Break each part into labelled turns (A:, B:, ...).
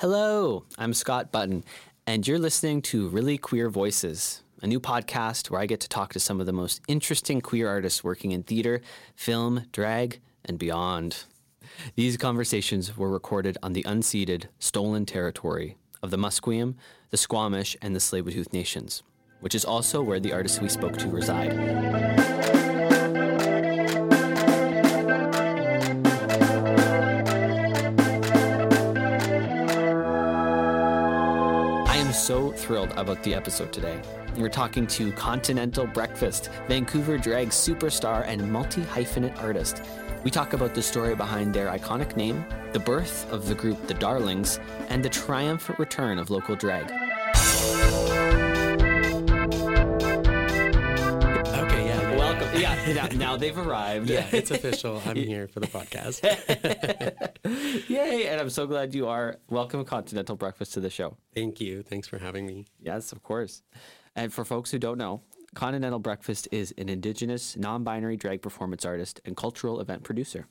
A: Hello, I'm Scott Button, and you're listening to Really Queer Voices, a new podcast where I get to talk to some of the most interesting queer artists working in theater, film, drag, and beyond. These conversations were recorded on the unceded, stolen territory of the Musqueam, the Squamish, and the Tsleil-Waututh nations, which is also where the artists we spoke to reside. Thrilled about the episode today. We're talking to Continental Breakfast, Vancouver drag superstar and multi hyphenate artist. We talk about the story behind their iconic name, the birth of the group The Darlings, and the triumphant return of local drag.
B: Yeah.
A: Now, now they've arrived.
B: Yeah, it's official. I'm here for the podcast.
A: Yay, and I'm so glad you are. Welcome, Continental Breakfast, to the show.
B: Thank you. Thanks for having me.
A: Yes, of course. And for folks who don't know, Continental Breakfast is an Indigenous, non binary drag performance artist and cultural event producer.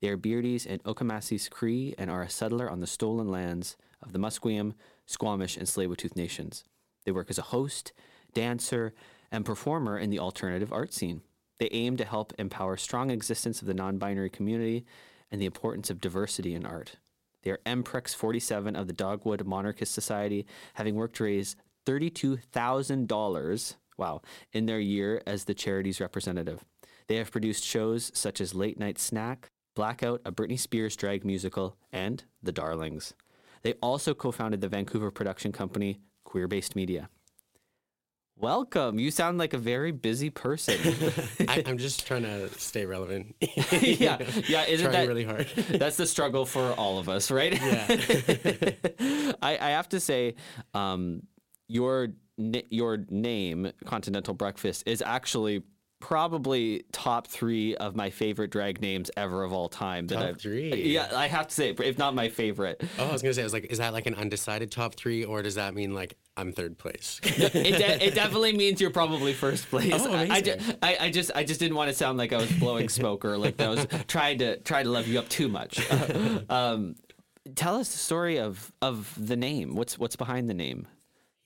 A: They are Beardies and Okamasis Cree and are a settler on the stolen lands of the Musqueam, Squamish, and Tsleil-Waututh nations. They work as a host, dancer, and performer in the alternative art scene. They aim to help empower strong existence of the non binary community and the importance of diversity in art. They are Empress 47 of the Dogwood Monarchist Society, having worked to raise $32,000, wow, in their year as the charity's representative. They have produced shows such as Late Night Snack, Blackout, a Britney Spears drag musical, and The Darlings. They also co founded the Vancouver production company, Queer Based Media. Welcome. You sound like a very busy person.
B: I, I'm just trying to stay relevant.
A: yeah, yeah. Isn't
B: Trying
A: that
B: really hard.
A: That's the struggle for all of us, right?
B: Yeah.
A: I, I have to say, um, your your name, Continental Breakfast, is actually probably top three of my favorite drag names ever of all time. that
B: Top
A: I've-
B: three?
A: Yeah, I have to say, if not my favorite.
B: Oh, I was gonna say, I was like, is that like an undecided top three, or does that mean like I'm third place?
A: it, de- it definitely means you're probably first place.
B: Oh,
A: I, I, ju- I, I just I just didn't want to sound like I was blowing smoke or like that I was trying to try to love you up too much. um, tell us the story of of the name. What's what's behind the name?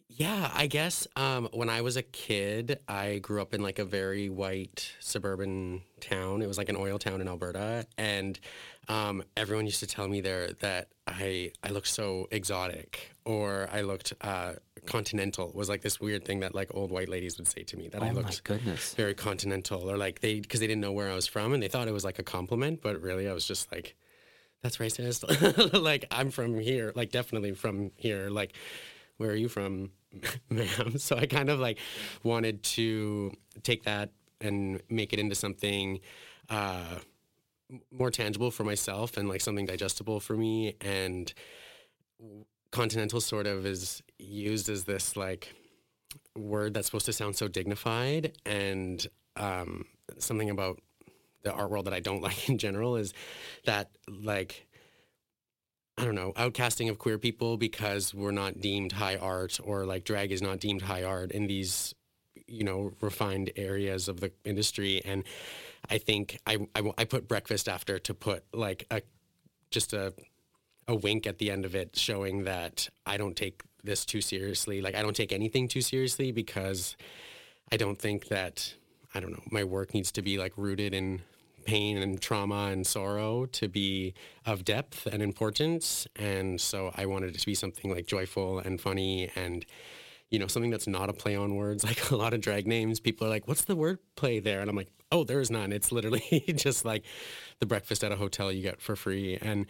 B: Yeah, I guess um, when I was a kid, I grew up in like a very white suburban town. It was like an oil town in Alberta, and um, everyone used to tell me there that I I looked so exotic or I looked uh, continental. Was like this weird thing that like old white ladies would say to me that I
A: Oh my
B: looked
A: goodness.
B: very continental or like they because they didn't know where I was from and they thought it was like a compliment, but really I was just like that's racist. like I'm from here, like definitely from here. Like where are you from, ma'am? So I kind of like wanted to take that and make it into something uh, more tangible for myself and like something digestible for me. And continental sort of is used as this like word that's supposed to sound so dignified and um, something about the art world that I don't like in general is that like I don't know, outcasting of queer people because we're not deemed high art or like drag is not deemed high art in these, you know, refined areas of the industry. And I think I, I, I put breakfast after to put like a, just a, a wink at the end of it showing that I don't take this too seriously. Like I don't take anything too seriously because I don't think that, I don't know, my work needs to be like rooted in pain and trauma and sorrow to be of depth and importance. And so I wanted it to be something like joyful and funny and, you know, something that's not a play on words. Like a lot of drag names, people are like, what's the word play there? And I'm like, oh, there is none. It's literally just like the breakfast at a hotel you get for free. And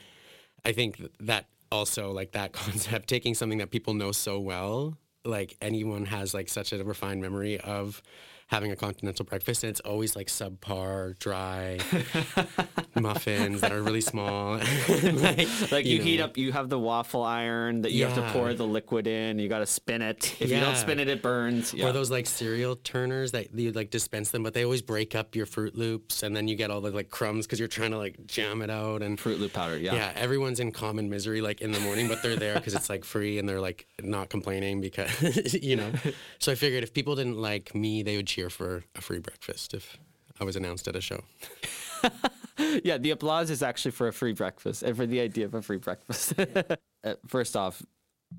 B: I think that also like that concept, taking something that people know so well, like anyone has like such a refined memory of having a continental breakfast and it's always like subpar, dry muffins that are really small. like,
A: Like you, heat
B: know.
A: up, you have the waffle iron that you have to pour the liquid in. You got to spin it. If you don't spin it, it burns. Yeah.
B: Or those like cereal turners that you like dispense them, but they always break up your Fruit Loops, and then you get all the like crumbs because you're trying to like jam it out. And
A: Fruit Loop powder. Yeah.
B: yeah, everyone's in common misery like in the morning, but they're there because it's like free and they're like not complaining because you know. So I figured if people didn't like me, they would cheer for a free breakfast if I was announced at a show.
A: yeah, the applause is actually for a free breakfast and for the idea of a free breakfast. Uh, First off,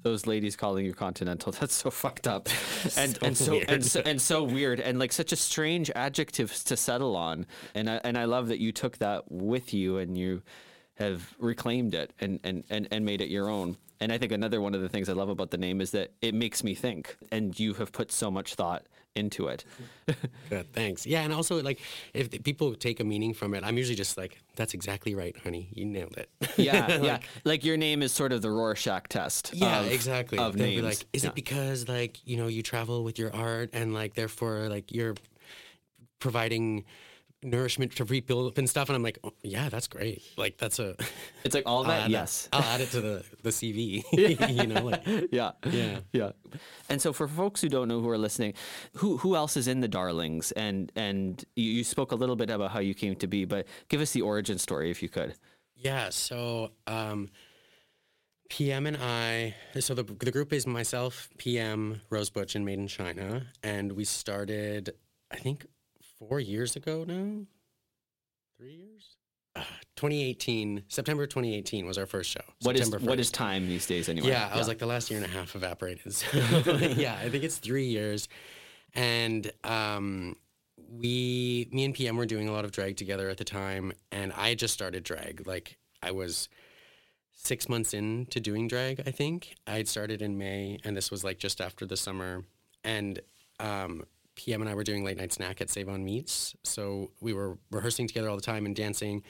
A: those ladies calling you continental, that's so fucked up. And
B: So
A: and so and
B: weird.
A: so and so weird and like such a strange adjective to settle on. And I and I love that you took that with you and you have reclaimed it and, and, and, and made it your own. And I think another one of the things I love about the name is that it makes me think and you have put so much thought into it.
B: Good, thanks. Yeah, and also like if people take a meaning from it, I'm usually just like, "That's exactly right, honey. You nailed it."
A: Yeah, yeah. Like your name is sort of the Rorschach test.
B: Yeah,
A: of-
B: exactly.
A: Of
B: They'll
A: names.
B: like, is
A: Yeah.
B: it because like you know you travel with your art and like therefore like you're providing nourishment to rebuild and stuff? And I'm like, oh, yeah, that's great. Like that's a
A: It's like all that. Yes.
B: I'll add it to the the CV. you know, like
A: yeah.
B: Yeah.
A: Yeah. And so for folks who don't know who are listening, who who else is in the Darlings? And and you, you spoke a little bit about how you came to be, but give us the origin story if you could.
B: Yeah, so um, PM and I, so the, the group is myself, PM, Rose Butch, and Made in China. And we started, I think, four years ago now? Three years? Uh, 2018, September 2018 was our first show.
A: What is
B: September
A: what is
B: 1st.
A: time these days anyway?
B: Yeah, I was like the last year and a half evaporated. So yeah, I think it's three years, and um, we, me and PM were doing a lot of drag together at the time, and I just started drag. Like I was six months into doing drag. I think I had started in May, and this was like just after the summer, and um, PM and I were doing late night snack at Save on Meats. So we were rehearsing together all the time and dancing.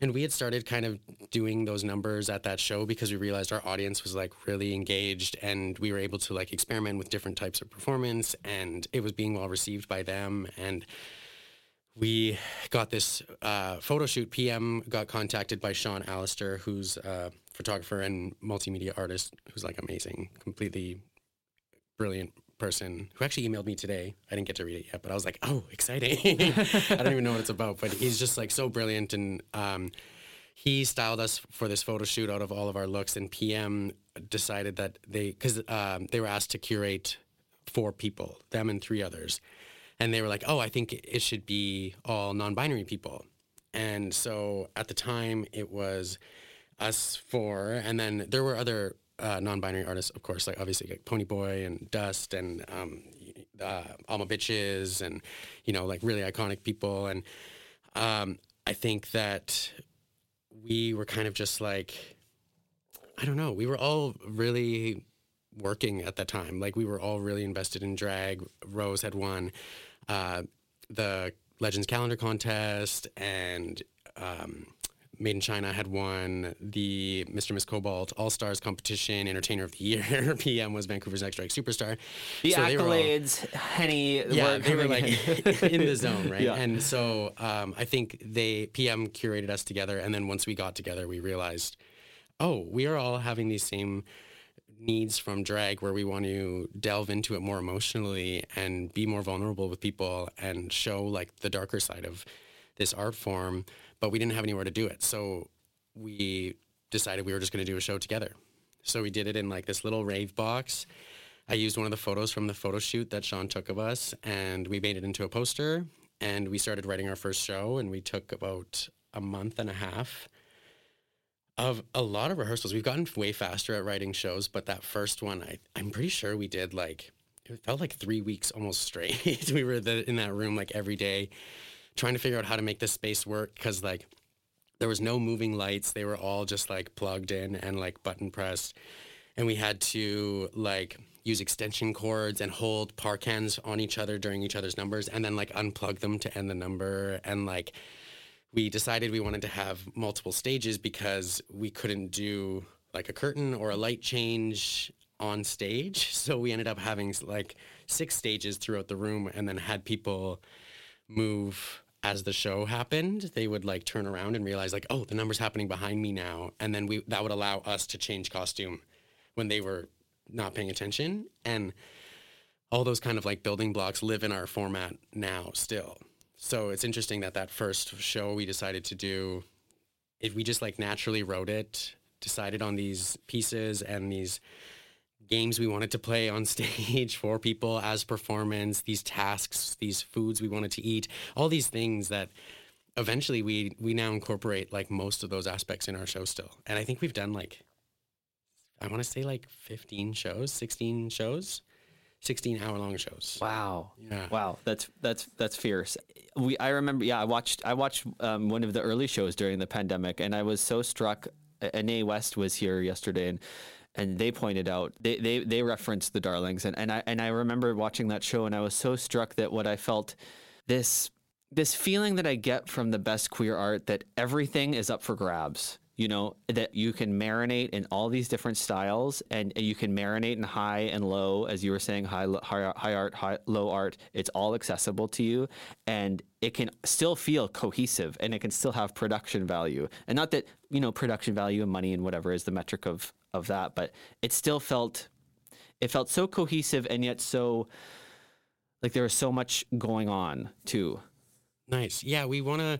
B: And we had started kind of doing those numbers at that show because we realized our audience was like really engaged and we were able to like experiment with different types of performance and it was being well received by them. And we got this uh, photo shoot. PM got contacted by Sean Allister, who's a photographer and multimedia artist who's like amazing, completely brilliant person who actually emailed me today. I didn't get to read it yet, but I was like, oh, exciting. I don't even know what it's about, but he's just like so brilliant. And um, he styled us for this photo shoot out of all of our looks. And PM decided that they, because um, they were asked to curate four people, them and three others. And they were like, oh, I think it should be all non binary people. And so at the time, it was us four, and then there were other uh, non-binary artists, of course, like obviously like Pony Boy and Dust and um, uh, Alma Bitches, and you know, like really iconic people. And um, I think that we were kind of just like, I don't know, we were all really working at that time. Like we were all really invested in drag. Rose had won uh, the Legends Calendar contest, and um, Made in China had won the Mr. Miss Cobalt All Stars competition, Entertainer of the Year. PM was Vancouver's Next Drag Superstar.
A: the
B: So were all-
A: accolades, Henny.
B: yeah, they were like
A: in.
B: in the zone, right?
A: Yeah.
B: And so um, I think they PM curated us together, and then once we got together, we realized, oh, we are all having these same needs from drag where we want to delve into it more emotionally and be more vulnerable with people and show like the darker side of this art form but we didn't have anywhere to do it so we decided we were just going to do a show together so we did it in like this little rave box I used one of the photos from the photo shoot that Sean took of us, and we made it into a poster. And we started writing our first show, and we took about a month and a half of a lot of rehearsals. We've gotten way faster at writing shows, but that first one, I, I'm pretty sure we did like it felt like three weeks almost straight. we were the, in that room like every day, trying to figure out how to make this space work because like there was no moving lights. They were all just like plugged in and like button pressed. And we had to like use extension cords and hold par cans on each other during each other's numbers and then like unplug them to end the number. And like we decided we wanted to have multiple stages because we couldn't do like a curtain or a light change on stage. So we ended up having like six stages throughout the room and then had people move as the show happened they would like turn around and realize like oh the number's happening behind me now. And then we that would allow us to change costume when they were not paying attention. And all those kind of like building blocks live in our format now still. So it's interesting that that first show we decided to do if we just like naturally wrote it decided on these pieces and these games we wanted to play on stage for people as performance, these tasks, these foods we wanted to eat, all these things that eventually we we now incorporate like most of those aspects in our show still. And I think we've done like I want to say like 15 shows, 16 shows. 16 hour long shows.
A: Wow.
B: Yeah.
A: Wow. That's that's that's fierce. We I remember yeah, I watched I watched um, one of the early shows during the pandemic and I was so struck Ane West was here yesterday and and they pointed out they, they, they referenced the darlings. And, and I and I remember watching that show and I was so struck that what I felt this this feeling that I get from the best queer art that everything is up for grabs you know that you can marinate in all these different styles and you can marinate in high and low as you were saying high high, high art high, low art it's all accessible to you and it can still feel cohesive and it can still have production value. And not that you know production value and money and whatever is the metric of of that but it still felt it felt so cohesive and yet so like there was so much going on too.
B: Nice. Yeah we want to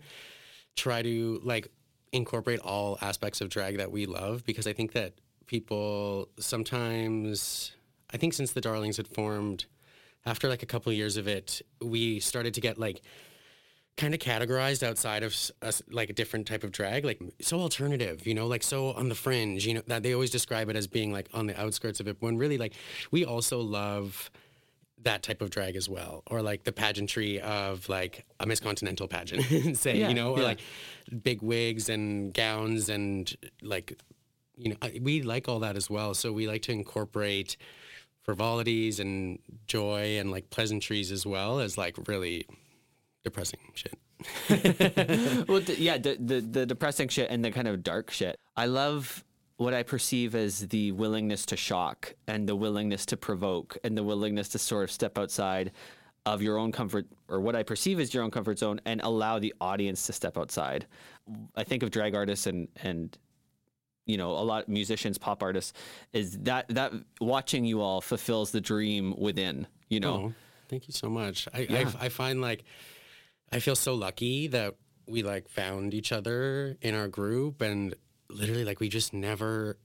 B: try to like incorporate all aspects of drag that we love because I think that people sometimes I think since the Darlings had formed after like a couple of years of it, we started to get like kind of categorized outside of us like a different type of drag like so alternative you know like so on the fringe you know that they always describe it as being like on the outskirts of it when really like we also love that type of drag as well, or like the pageantry of like a Miss Continental pageant, say, yeah, you know, or yeah. like big wigs and gowns and like, you know, we like all that as well. So we like to incorporate frivolities and joy and like pleasantries as well as like really depressing shit.
A: well, yeah, the, the the depressing shit and the kind of dark shit. I love what I perceive as the willingness to shock and the willingness to provoke and the willingness to sort of step outside of your own comfort or what I perceive as your own comfort zone and allow the audience to step outside. I think of drag artists and and you know a lot of musicians, pop artists is that that watching you all fulfills the dream within. You know. Oh,
B: thank you so much. I, yeah. I I find like I feel so lucky that we like found each other in our group and literally like we just never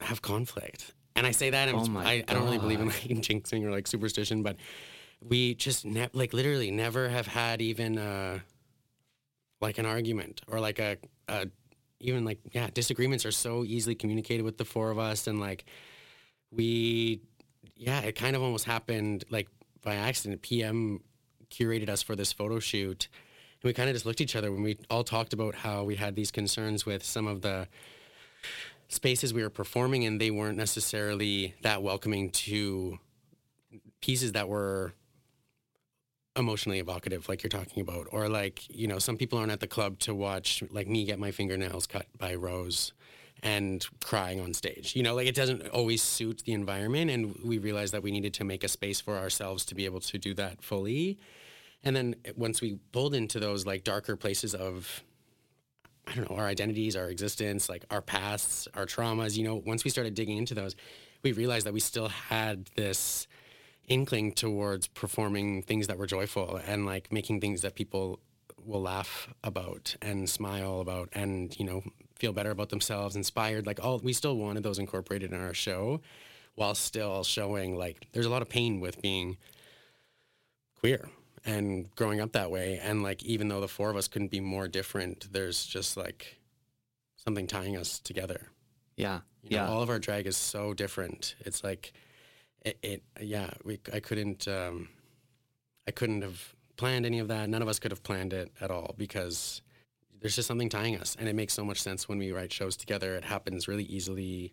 B: have conflict. And I say that, and oh I, I, don't really believe in like jinxing or like superstition, but we just ne- like literally never have had even uh, like an argument or like a, a even like yeah disagreements are so easily communicated with the four of us and like we yeah it kind of almost happened like by accident pm curated us for this photo shoot we kind of just looked at each other when we all talked about how we had these concerns with some of the spaces we were performing in. They weren't necessarily that welcoming to pieces that were emotionally evocative, like you're talking about, or like you know, some people aren't at the club to watch like me get my fingernails cut by Rose and crying on stage. You know, like it doesn't always suit the environment, and we realized that we needed to make a space for ourselves to be able to do that fully. And then once we pulled into those like darker places of I don't know, our identities, our existence, like our pasts, our traumas, you know, once we started digging into those, we realized that we still had this inkling towards performing things that were joyful and like making things that people will laugh about and smile about and, you know, feel better about themselves, inspired. Like all we still wanted those incorporated in our show while still showing like there's a lot of pain with being queer and growing up that way and like even though the four of us couldn't be more different there's just like something tying us together.
A: Yeah
B: you
A: know,
B: yeah. all of our drag is so different. It's like it, it yeah we i couldn't um i couldn't have planned any of that. None of us could have planned it at all because there's just something tying us and it makes so much sense when we write shows together. It happens really easily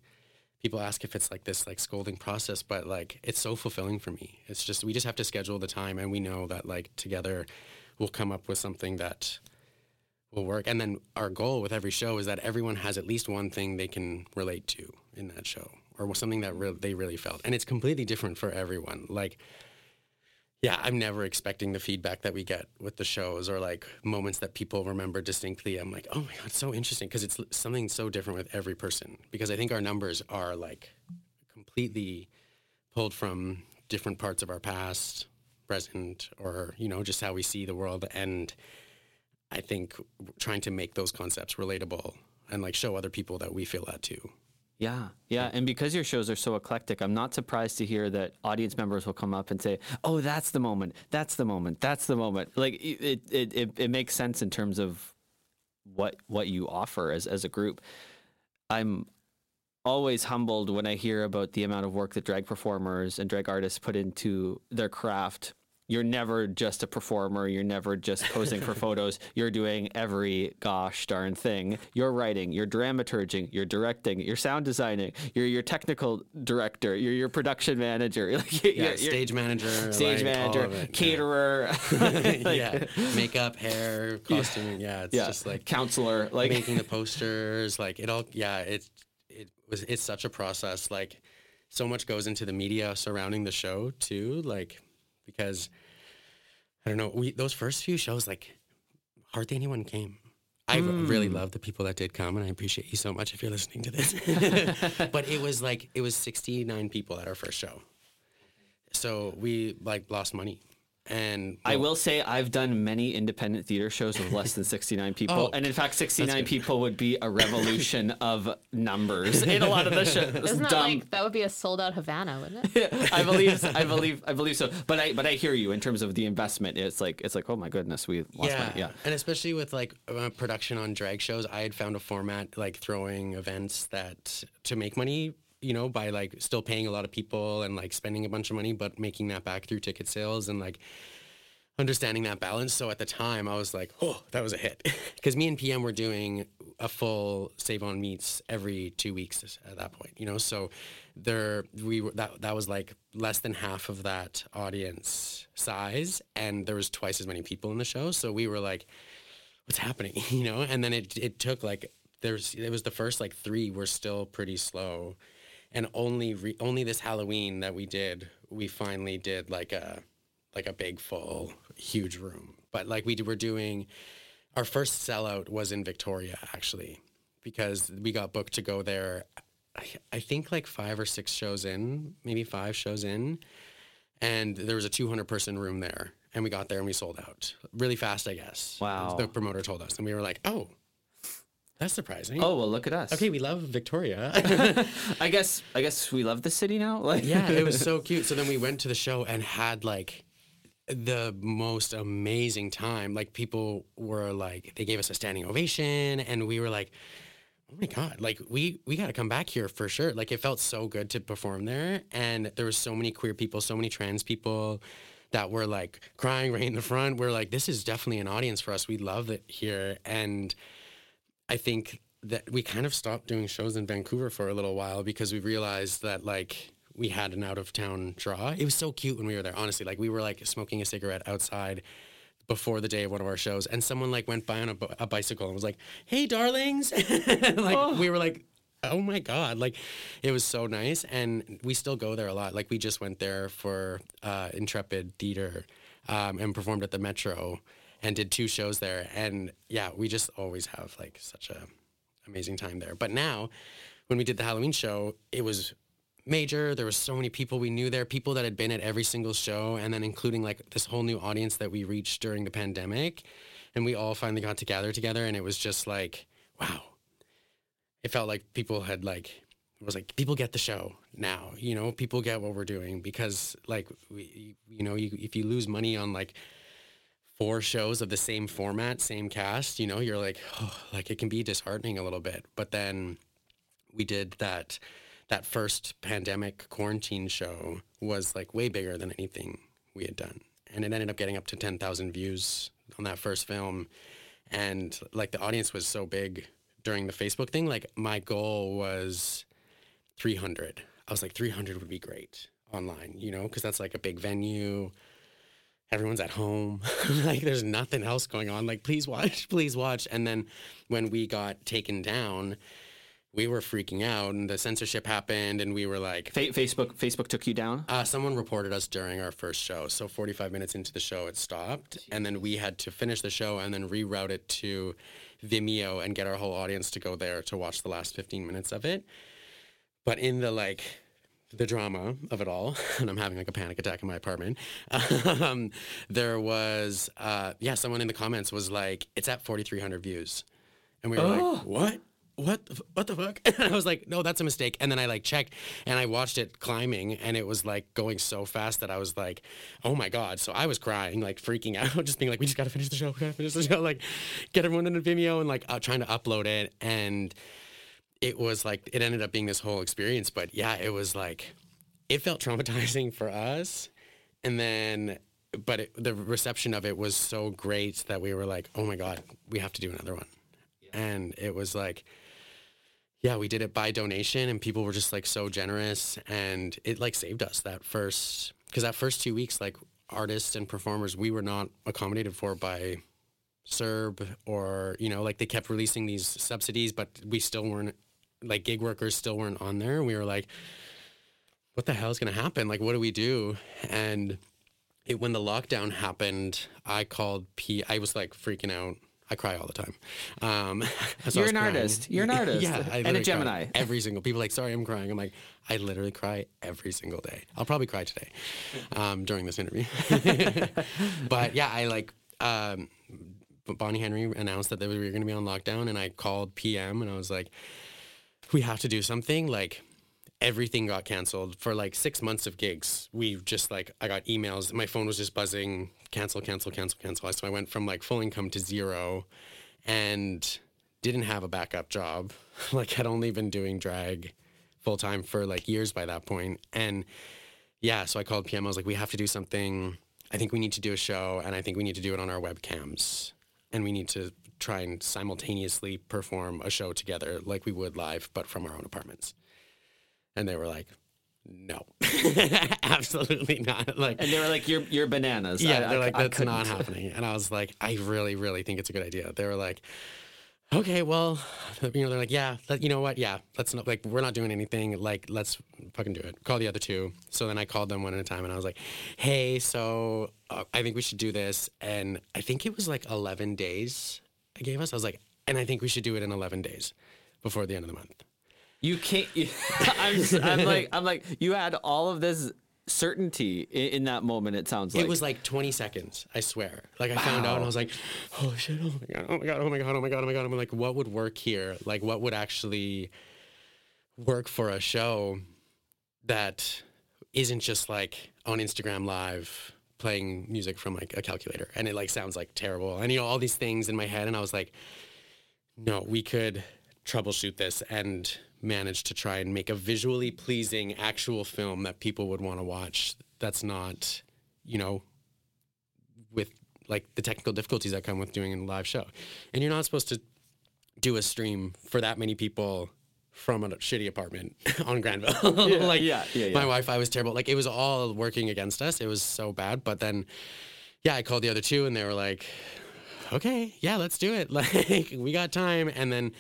B: people ask if it's like this like scolding process, but like it's so fulfilling for me. It's just we just have to schedule the time and we know that like together we'll come up with something that will work. And then our goal with every show is that everyone has at least one thing they can relate to in that show or something that re- they really felt. And it's completely different for everyone. Like yeah, I'm never expecting the feedback that we get with the shows or like moments that people remember distinctly. I'm like, oh my God, so interesting because it's something so different with every person. Because I think our numbers are like completely pulled from different parts of our past, present, or, you know, just how we see the world. And I think trying to make those concepts relatable and like show other people that we feel that too.
A: Yeah, yeah, and because your shows are so eclectic, I'm not surprised to hear that audience members will come up and say, "Oh, that's the moment. That's the moment. That's the moment." Like it, it, it, it makes sense in terms of what what you offer as as a group. I'm always humbled when I hear about the amount of work that drag performers and drag artists put into their craft. You're never just a performer. You're never just posing for photos. You're doing every gosh darn thing. You're writing, you're dramaturging, you're directing, you're sound designing, you're your technical director, you're your production manager, like,
B: Yeah,
A: you're- you're-
B: stage manager,
A: stage
B: like,
A: manager,
B: it, yeah.
A: caterer,
B: yeah, makeup, hair, costume. Yeah, it's
A: yeah,
B: just like
A: counselor, like
B: making the posters. Like it all. Yeah, it it was. It's such a process. Like so much goes into the media surrounding the show too. Like because I don't know. We those first few shows like hardly anyone came. I really hmm. love the people that did come, and I appreciate you so much if you're listening to this. but it was like it was 69 people at our first show, so we like lost money, and
A: I will say I've done many independent theater shows with less than 69 people.
B: Oh,
A: and in fact, 69 people would be a revolution of numbers in a lot of the shows.
C: Isn't that
A: Dumb.
C: like that would be a sold out Havana, wouldn't it?
A: I believe, I believe, I believe so. But I, but I hear you in terms of the investment. It's like, it's like, oh my goodness, we lost
B: yeah,
A: money. Yeah.
B: and especially with like uh, production on drag shows, I had found a format like throwing events that to make money, you know, by like still paying a lot of people and like spending a bunch of money, but making that back through ticket sales and like understanding that balance. So at the time, I was like, oh, that was a hit, because me and PM were doing a full Save on Meats every two weeks at that point, you know. So there, we were that that was like less than half of that audience size, and there was twice as many people in the show. So we were like, what's happening, you know? And then it it took like there's it was the first like three were still pretty slow, and only re, only this Halloween that we did, we finally did like a like a big full huge room. But like we were doing, our first sellout was in Victoria actually, because we got booked to go there. I, I think like five or six shows in, maybe five shows in, and there was a 200 person room there, and we got there and we sold out really fast, I guess.
A: Wow.
B: The promoter told us, and we were like, oh. That's surprising.
A: Oh well, look at us.
B: Okay, we love Victoria.
A: I guess, I guess we love the city now. Like,
B: yeah, it was so cute. So then we went to the show and had like the most amazing time. Like people were like, they gave us a standing ovation, and we were like, oh my god, like we we got to come back here for sure. Like it felt so good to perform there, and there were so many queer people, so many trans people that were like crying right in the front. We're like, this is definitely an audience for us. We love it here, and I think that we kind of stopped doing shows in Vancouver for a little while because we realized that like we had an out of town draw. It was so cute when we were there, honestly. Like we were like smoking a cigarette outside before the day of one of our shows, and someone like went by on a, a bicycle and was like, "Hey, darlings!" like we were like. Oh my God. Like it was so nice. And we still go there a lot. Like we just went there for uh, Intrepid Theater um, and performed at the Metro and did two shows there. And yeah, we just always have like such a amazing time there. But now, when we did the Halloween show, it was major. There was so many people we knew there, people that had been at every single show, and then including like this whole new audience that we reached during the pandemic. And we all finally got to gather together, and it was just like, wow. It felt like people had like it was like people get the show now. You know, people get what we're doing because like we, you know, you, if you lose money on like four shows of the same format, same cast, you know, you're like, oh, like it can be disheartening a little bit. But then we did that that first pandemic quarantine show was like way bigger than anything we had done. And it ended up getting up to 10,000 views on that first film. And like the audience was so big during the Facebook thing. Like my goal was 300. I was like, 300 would be great online, you know, because that's like a big venue everyone's at home. Like there's nothing else going on. Like please watch please watch. And then when we got taken down we were freaking out and the censorship happened and we were like
A: Fa- Facebook, Facebook took you down.
B: uh, someone reported us during our first show. So 45 minutes into the show it stopped. And then we had to finish the show and then reroute it to vimeo and get our whole audience to go there to watch the last 15 minutes of it. But in the like the drama of it all, and I'm having like a panic attack in my apartment. Um, there was, uh, yeah, someone in the comments was like, "It's at 4,300 views," and we were like, "What?" what the, what the fuck? And I was like, no, that's a mistake. And then I like checked and I watched it climbing and it was like going so fast that I was like, oh my God. So I was crying, like freaking out, just being like, we just got to finish the show. We got to finish the show. Like get everyone in a Vimeo and like uh, trying to upload it. And it was like, it ended up being this whole experience. But yeah, it was like, it felt traumatizing for us. And then, but it, the reception of it was so great that we were like, oh my God, we have to do another one. And it was like, yeah, we did it by donation and people were just like so generous and it like saved us that first because that first two weeks like artists and performers we were not accommodated for by CERB or you know like they kept releasing these subsidies but we still weren't like gig workers still weren't on there we were like what the hell is going to happen like what do we do and it when the lockdown happened I called P I was like freaking out I cry all the time. Um, so
A: You're an
B: crying.
A: artist. You're an artist.
B: Yeah, I
A: And a Gemini.
B: Every single people are like, sorry, I'm crying. I'm like, I literally cry every single day. I'll probably cry today um, during this interview. but yeah, I like um, Bonnie Henry announced that they were going to be on lockdown, and I called PM and I was like, we have to do something. Like everything got canceled for like six months of gigs. We just like I got emails. My phone was just buzzing. Cancel, cancel, cancel, cancel. So I went from like full income to zero, and didn't have a backup job. like had only been doing drag full time for like years by that point. And yeah, so I called PM. I was like, we have to do something. I think we need to do a show, and I think we need to do it on our webcams, and we need to try and simultaneously perform a show together like we would live, but from our own apartments. And they were like, no, absolutely not. Like,
A: And they were like, "You're you're bananas."
B: yeah,
A: I-
B: they're
A: I-
B: like, that's not happening. And I was like, I really, really think it's a good idea. They were like, okay, well, you know, they're like, yeah, let, you know what? Yeah, let's not, like, we're not doing anything. Like, let's fucking do it. Call the other two. So then I called them one at a time and I was like, hey, so uh, I think we should do this. And I think it was like 11 days gave us. I was like, and I think we should do it in 11 days before the end of the month.
A: You can't. You, I'm, just- I'm like, I'm like, you had all of this certainty in, in that moment. It sounds like
B: It was like 20 seconds, I swear. Like I found out and I was like, oh shit, oh my god, oh my god, oh my god, oh my god, oh my god. I'm like, what would work here? Like what would actually work for a show that isn't just like on Instagram live playing music from like a calculator and it like sounds like terrible. And you know, all these things in my head and I was like, no, we could troubleshoot this and manage to try and make a visually pleasing actual film that people would want to watch. That's not, you know, with like the technical difficulties that come with doing a live show. And you're not supposed to do a stream for that many people from a shitty apartment on Granville. like
A: yeah, yeah, yeah.
B: my Wi-Fi was terrible. Like it was all working against us. It was so bad. But then, yeah, I called the other two and they were like, okay, yeah, let's do it. Like we got time. And then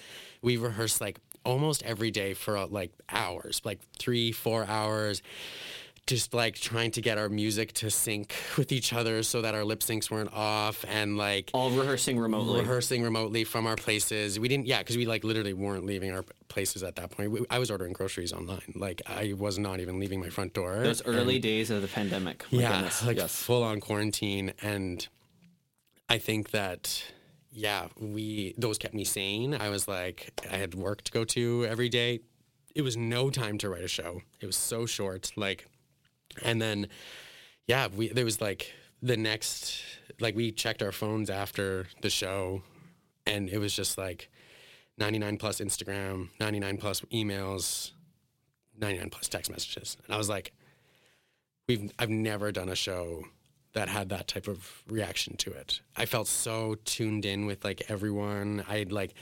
B: we rehearsed like almost every day for uh, like hours, like three, four hours. Just like trying to get our music to sync with each other so that our lip syncs weren't off and like
A: all rehearsing remotely.
B: rehearsing remotely from our places. We didn't, yeah, because we like literally weren't leaving our places at that point. We, I was ordering groceries online. Like I was not even leaving my front door.
A: Those early days of the pandemic. My
B: yeah,
A: goodness,
B: like
A: yes.
B: full on quarantine. And I think that, yeah, we, those kept me sane. I was like, I had work to go to every day. It was no time to write a show. It was so short. Like, and then, yeah, we, there was like the next, like we checked our phones after the show and it was just like 99 plus Instagram, 99 plus emails, 99 plus text messages. And I was like, we've I've never done a show that had that type of reaction to it. I felt so tuned in with like everyone. I'd like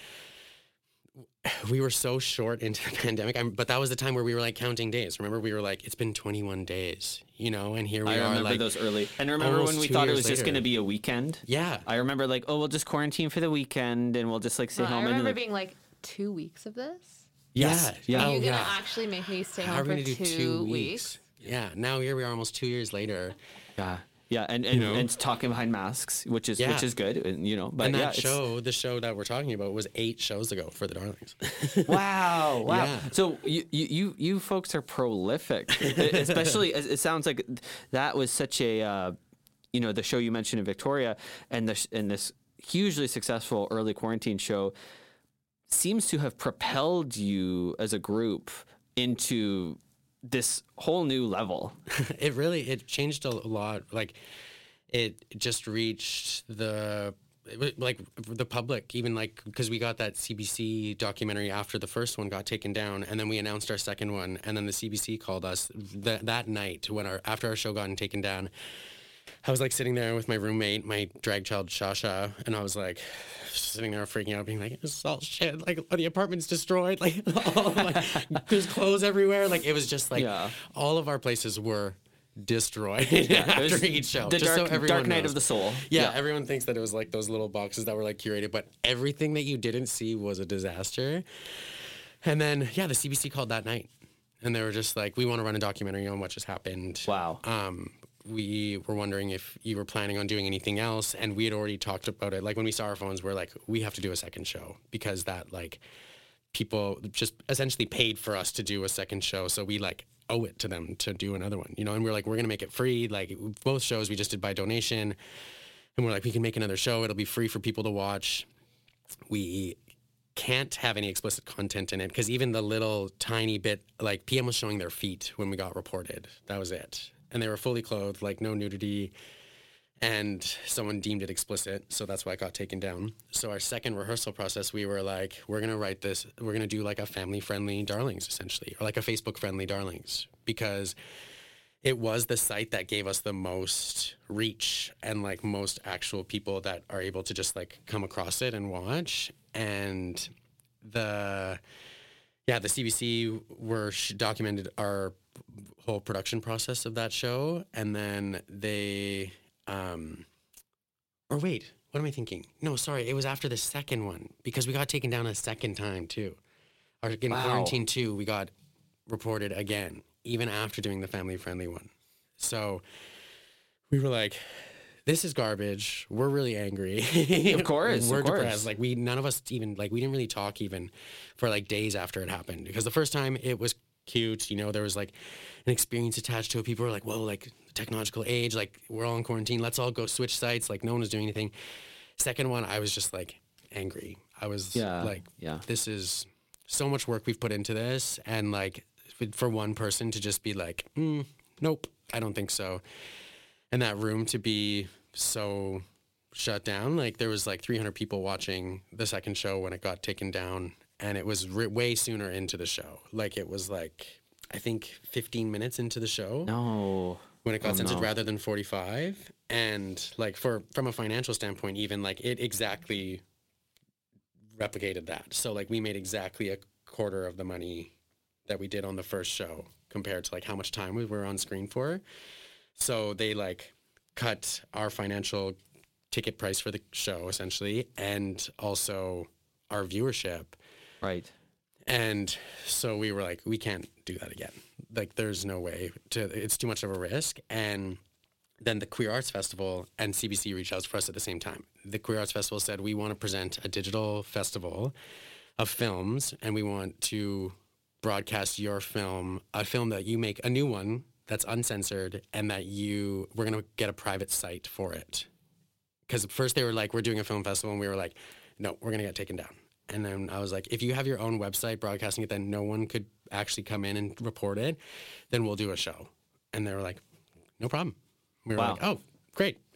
B: we were so short into the pandemic, I'm, but that was the time where we were like counting days. Remember, we were like, it's been 21 days, you know, and here we
A: I
B: are,
A: remember
B: like,
A: those early. And remember when we thought it
B: years
A: was just going to be a weekend?
B: yeah,
A: I remember like, oh, we'll just quarantine for the weekend and we'll just like stay
C: Uh, I
A: home. and
C: remember being like two weeks of this.
A: yes,
B: yeah,
A: yeah.
C: Are
B: Oh,
C: you gonna
B: yeah.
C: actually make me stay
B: How
C: home
B: are
C: for two,
B: two
C: weeks?
B: weeks? Yeah, now here we are, almost two years later.
A: Yeah, yeah, and and,
B: know?
A: and talking behind masks, which is
B: Yeah.
A: which is good, and you know. But
B: and
A: yeah,
B: that
A: it's-
B: show, the show that we're talking about, was eight shows ago for the Darlings.
A: Wow, wow.
B: Yeah.
A: So you, you you you folks are prolific, especially it sounds like that was such a uh, you know the show you mentioned in Victoria and this and this hugely successful early quarantine show seems to have propelled you as a group into this whole new level.
B: it really it changed a lot like it just reached the like the public even like because we got that cbc documentary after the first one got taken down and then we announced our second one and then the cbc called us th- that night when our after our show gotten taken down I was like sitting there with my roommate, my drag child Shasha, and I was like sitting there freaking out, being like, "This is all shit! Like the apartment's destroyed! Like, all my, there's clothes everywhere! Like it was just like
A: Yeah.
B: all of our places were destroyed
A: It
B: after each show.
A: The
B: just
A: dark,
B: so
A: dark night
B: knows.
A: of the soul.
B: Yeah, everyone thinks that it was like those little boxes that were like curated, but everything that you didn't see was a disaster. And then, yeah, the CBC called that night, and they were just like, "We want to run a documentary on what just happened."
A: Wow.
B: Um, we were wondering if you were planning on doing anything else, and we had already talked about it. Like when we saw our phones, we're like, "We have to do a second show because that like people just essentially paid for us to do a second show, so we like." owe it to them to do another one you know? And we're like we're gonna make it free. Like both shows we just did by donation. And we're like we can make another show. It'll be free for people to watch. We can't have any explicit content in it because even the little tiny bit like pm was showing their feet when we got reported. That was it and they were fully clothed like no nudity and someone deemed it explicit so that's why it got taken down. So our second rehearsal process we were like we're to write this we're to do like a family friendly darlings essentially or like a facebook friendly darlings because it was the site that gave us the most reach and like most actual people that are able to just like come across it and watch. And the yeah the cbc were documented our whole production process of that show and then they um or wait what am i thinking? No sorry it was after the second one because we got taken down a second time too. Or in
A: Wow.
B: quarantine two we got reported again even after doing the family friendly one. So we were like this is garbage. We're really angry.
A: Of course,
B: we're
A: of course.
B: depressed. Like we none of us even like we didn't really talk even for like days after it happened because the first time it was cute you know there was like an experience attached to it. People were like whoa like technological age like we're all in quarantine let's all go switch sites like no one was doing anything. Second one i was just like angry. I was
A: Yeah,
B: like
A: yeah.
B: this is so much work we've put into this and like for one person to just be like mm, nope i don't think so. And that room to be so shut down like there was like 300 people watching the second show when it got taken down and it was re- way sooner into the show. Like it was like i think 15 minutes into the show.
A: No.
B: when it got
A: Oh,
B: censored
A: no.
B: rather than 45 and like for from a financial standpoint even like it exactly replicated that. So like we made exactly a quarter of the money that we did on the first show compared to like how much time we were on screen for. So they like cut our financial ticket price for the show essentially and also our viewership
A: Right.
B: and so we were like, we can't do that again. Like, there's no way to, it's too much of a risk. And then the Queer Arts Festival and CBC reached out for us at the same time. The Queer Arts Festival said, we want to present a digital festival of films and we want to broadcast your film, a film that you make, a new one that's uncensored, and that you, we're going to get a private site for it. Because first they were like, we're doing a film festival, and we were like, no, we're going to get taken down. And then I was like, if you have your own website broadcasting it, then no one could actually come in and report it, then we'll do a show. And they were like, no problem. We were
A: Wow.
B: like, oh, great.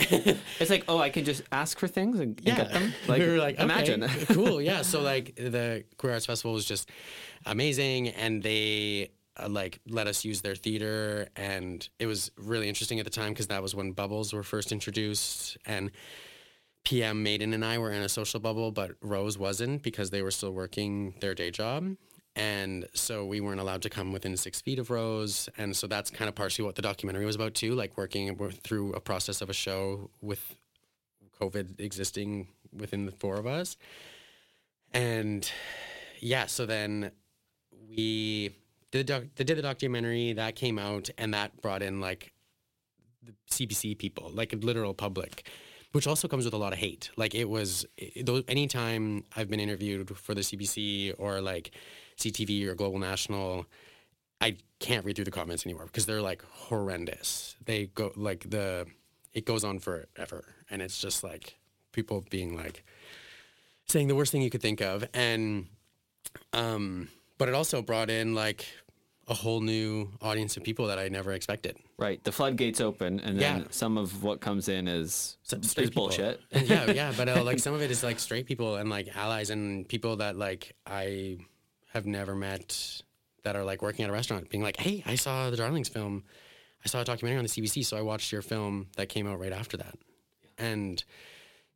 A: It's like, oh, I can just ask for things and, and get them. Like,
B: we were like,
A: imagine.
B: okay, cool, yeah. So like the Queer Arts Festival was just amazing, and they uh, like let us use their theater, and it was really interesting at the time because that was when bubbles were first introduced, and PM Maiden and I were in a social bubble, but Rose wasn't because they were still working their day job. And so we weren't allowed to come within six feet of Rose. And so that's kind of partially what the documentary was about too, like working through a process of a show with COVID existing within the four of us. And yeah, so then we did the, doc- did the documentary that came out and that brought in like the CBC people, like a literal public, which also comes with a lot of hate. Like it was, though, anytime I've been interviewed for the CBC or like CTV or Global National, I can't read through the comments anymore because they're like horrendous. They go like the, it goes on forever. And it's just like people being like, saying the worst thing you could think of. And Um, but it also brought in like a whole new audience of people that I never expected.
A: Right. The floodgates open, and then
B: Yeah.
A: some of what comes in is,
B: Some
A: is
B: people.
A: bullshit.
B: Yeah, yeah, but uh, like some of it is like straight people and like allies and people that like I have never met that are like working at a restaurant, being like, "Hey, I saw the Darlings film. I saw a documentary on the CBC, so I watched your film that came out right after that." And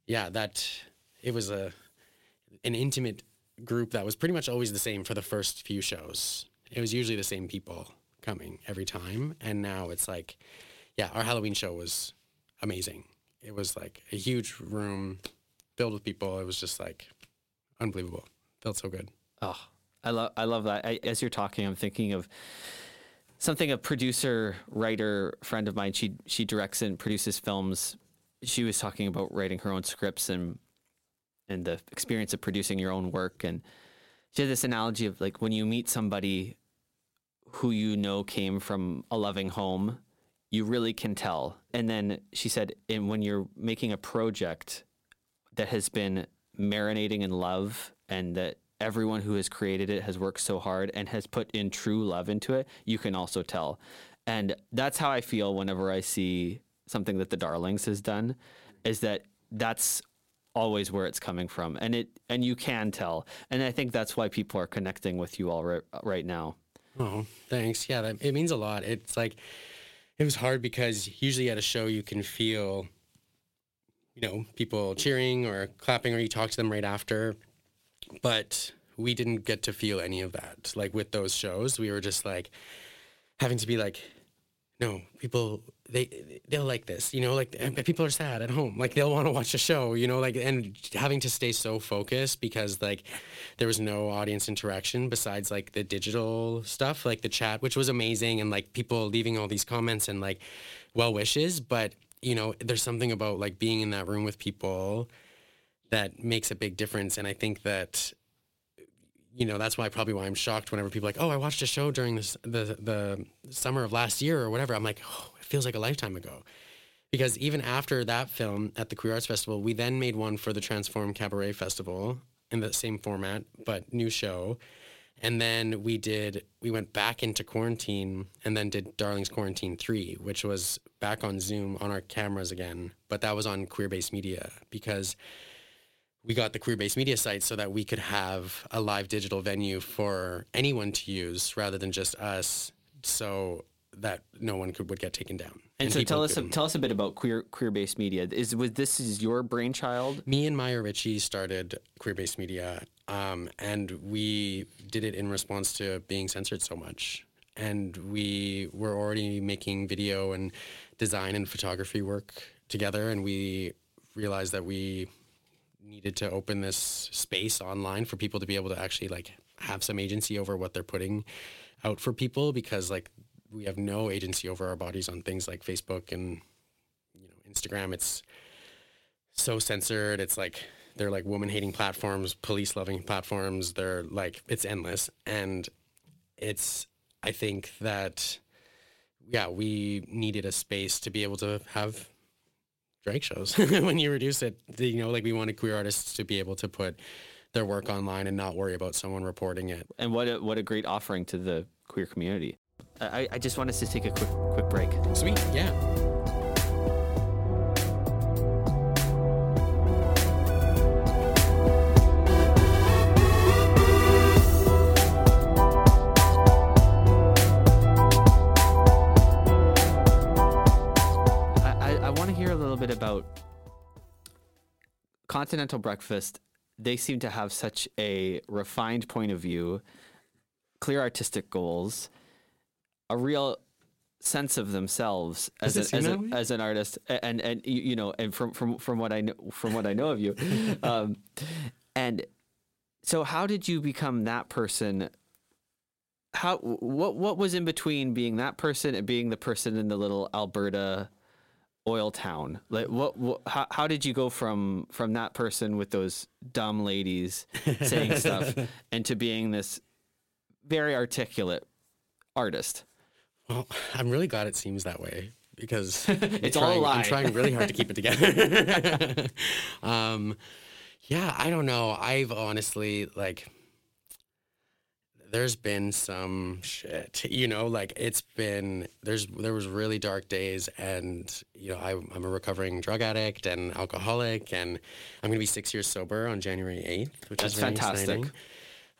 B: yeah, that it was a an intimate group that was pretty much always the same for the first few shows. It was usually the same people coming every time, and now it's like, yeah, our Halloween show was amazing. It was like a huge room filled with people. It was just like unbelievable. Felt so good.
A: Oh, I love I love that. I, as you're talking, I'm thinking of something a producer, writer friend of mine. She she directs and produces films. She was talking about writing her own scripts and and the experience of producing your own work. And she had this analogy of like when you meet somebody who you know came from a loving home, you really can tell. And then she said, and when you're making a project that has been marinating in love and that everyone who has created it has worked so hard and has put in true love into it, you can also tell. And that's how I feel whenever I see something that the Darlings has done is that that's always where it's coming from and it and you can tell. And I think that's why people are connecting with you all right, right now.
B: Oh, thanks. Yeah, that, it means a lot. It's like it was hard because usually at a show you can feel, you know, people cheering or clapping, or you talk to them right after. But we didn't get to feel any of that. Like with those shows, we were just like having to be like, no, people they they'll like this, you know, like people are sad at home, like they'll want to watch the show, you know, like and having to stay so focused because like there was no audience interaction besides like the digital stuff, like the chat, which was amazing, and like people leaving all these comments and like well wishes, but you know, there's something about like being in that room with people that makes a big difference, and I think that you know that's why probably why I'm shocked whenever people are like, oh, I watched a show during this the the summer of last year or whatever. I'm like, oh, feels like a lifetime ago. Because even after that film at the Queer Arts Festival, we then made one for the Transform Cabaret Festival in the same format, but new show. And then we did we went back into quarantine and then did Darlings Quarantine 3, which was back on Zoom on our cameras again, but that was on queer based media because we got the queer based media site so that we could have a live digital venue for anyone to use rather than just us so that no one could would get taken down.
A: And, so tell us
B: couldn't.
A: tell us a bit about queer queer based media. Is was this is your brainchild?
B: me and Maya Ritchie started queer based media, um, and we did it in response to being censored so much. And we were already making video and design and photography work together, and we realized that we needed to open this space online for people to be able to actually like have some agency over what they're putting out for people because like we have no agency over our bodies on things like Facebook and you know Instagram. It's so censored. It's like they're like woman hating platforms, police loving platforms. They're like it's endless, and it's I think that yeah we needed a space to be able to have drag shows when you reduce it. You know, like we wanted queer artists to be able to put their work online and not worry about someone reporting it.
A: And what a, what a great offering to the queer community. I, I just want us to take a quick quick break.
B: Sweet, yeah.
A: I, I, I want to hear a little bit about Continental Breakfast. They seem to have such a refined point of view, clear artistic goals, a real sense of themselves as, a, as, a, as an artist, and and you, know, and from from from what I know from what I know of you, um, and so how did you become that person? How what what was in between being that person and being the person in the little Alberta oil town? Like what, what how, how did you go from from that person with those dumb ladies saying stuff and to being this very articulate artist?
B: Well, I'm really glad it seems that way because
A: It's
B: I'm
A: all a
B: trying,
A: lie.
B: I'm trying really hard to keep it together. um, yeah, I don't know. I've honestly like there's been some shit, you know, like it's been there's there was really dark days, and you know I, I'm a recovering drug addict and alcoholic, and I'm gonna be six years sober on January 8th, which
A: That's
B: is really
A: fantastic.
B: exciting.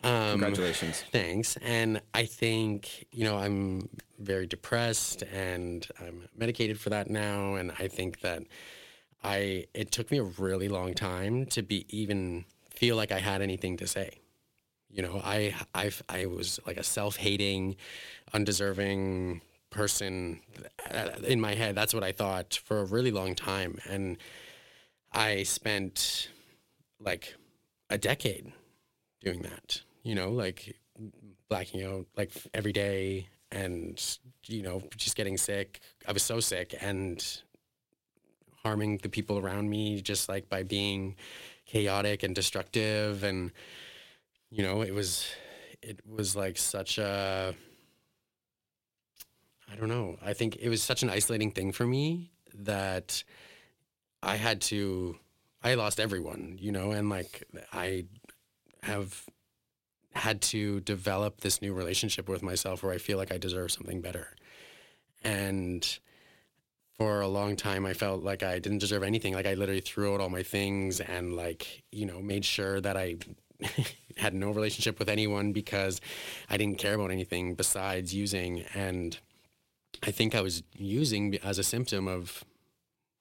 B: Um,
A: Congratulations.
B: Thanks. And I think, you know, I'm very depressed and I'm medicated for that now. And I think that I, it took me a really long time to be even feel like I had anything to say. You know, I, I, I was like a self hating, undeserving person in my head. That's what I thought for a really long time. And I spent like a decade doing that you know like blacking out like every day and you know just getting sick. I was so sick and harming the people around me just like by being chaotic and destructive and you know it was it was like such a i don't know. I think it was such an isolating thing for me that i had to i lost everyone you know and like i have had to develop this new relationship with myself where I feel like I deserve something better. And for a long time, I felt like I didn't deserve anything. Like I literally threw out all my things and like, you know, made sure that I had no relationship with anyone because I didn't care about anything besides using. And I think I was using as a symptom of,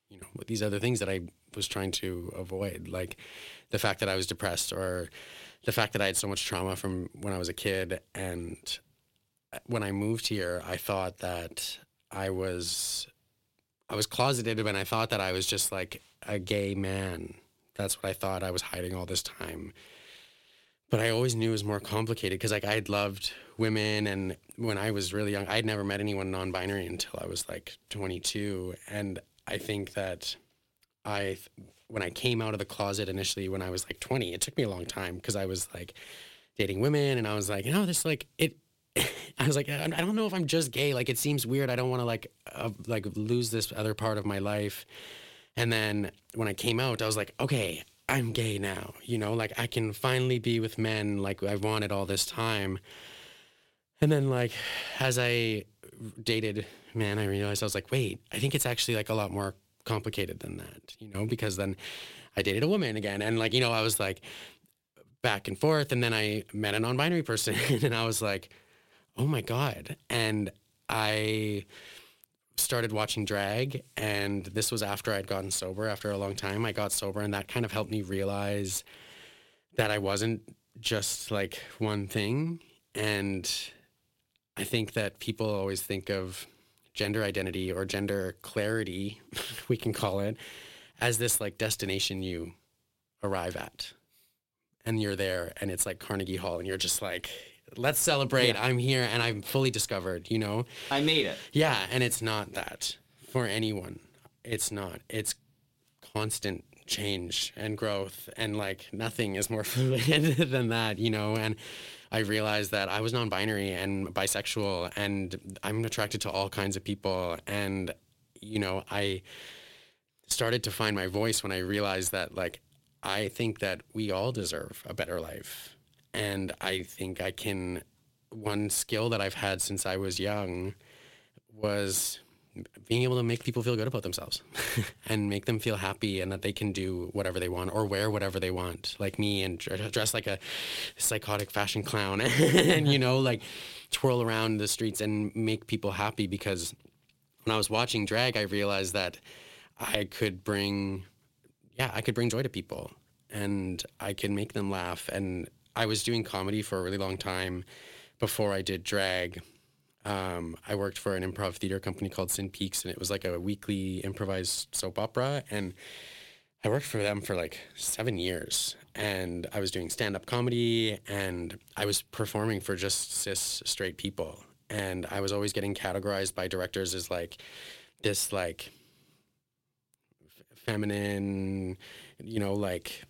B: you know, these other things that I was trying to avoid, like the fact that I was depressed or the fact that I had so much trauma from when I was a kid. And uh, when I moved here, I thought that I was, I was closeted, and I thought that I was just like a gay man. That's what I thought I was hiding all this time. But I always knew it was more complicated because like I had loved women, and when I was really young, I'd never met anyone non-binary until I was like 22, and I think that I when I came out of the closet initially when I was like 20, it took me a long time because I was like dating women and I was like, you know, this like it. I was like, I don't know if I'm just gay. Like, it seems weird. I don't want to like uh, like lose this other part of my life. And then when I came out, I was like, okay, I'm gay now. You know, like I can finally be with men like I've wanted all this time. And then like as I dated men, I realized I was like, wait, I think it's actually like a lot more complicated than that, you know, because then I dated a woman again. And like, you know, I was like back and forth. And then I met a non binary person and I was like, oh my God. And I started watching drag. And this was after I'd gotten sober. After a long time, I got sober. And that kind of helped me realize that I wasn't just like one thing. And I think that people always think of gender identity or gender clarity, we can call it, as this like destination you arrive at. And you're there and it's like Carnegie Hall and you're just like, let's celebrate. I'm here and I'm fully discovered, you know?
A: I made it.
B: Yeah. And it's not that for anyone. It's not. It's constant change and growth and like nothing is more fluid than that, you know? And I realized that I was non-binary and bisexual, and I'm attracted to all kinds of people. And you know, I started to find my voice when I realized that, like, I think that we all deserve a better life, and I think I can. One skill that I've had since I was young was being able to make people feel good about themselves and make them feel happy and that they can do whatever they want or wear whatever they want. Like me and dress like a psychotic fashion clown and you know like twirl around the streets and make people happy because when I was watching drag I realized that I could bring yeah I could bring joy to people and I could make them laugh. And I was doing comedy for a really long time before I did drag um, I worked for an improv theater company called Sin Peaks, and it was like a weekly improvised soap opera. And I worked for them for like seven years. And I was doing stand up comedy, and I was performing for just cis straight people. And I was always getting categorized by directors as like this, like, f- feminine, you know, like,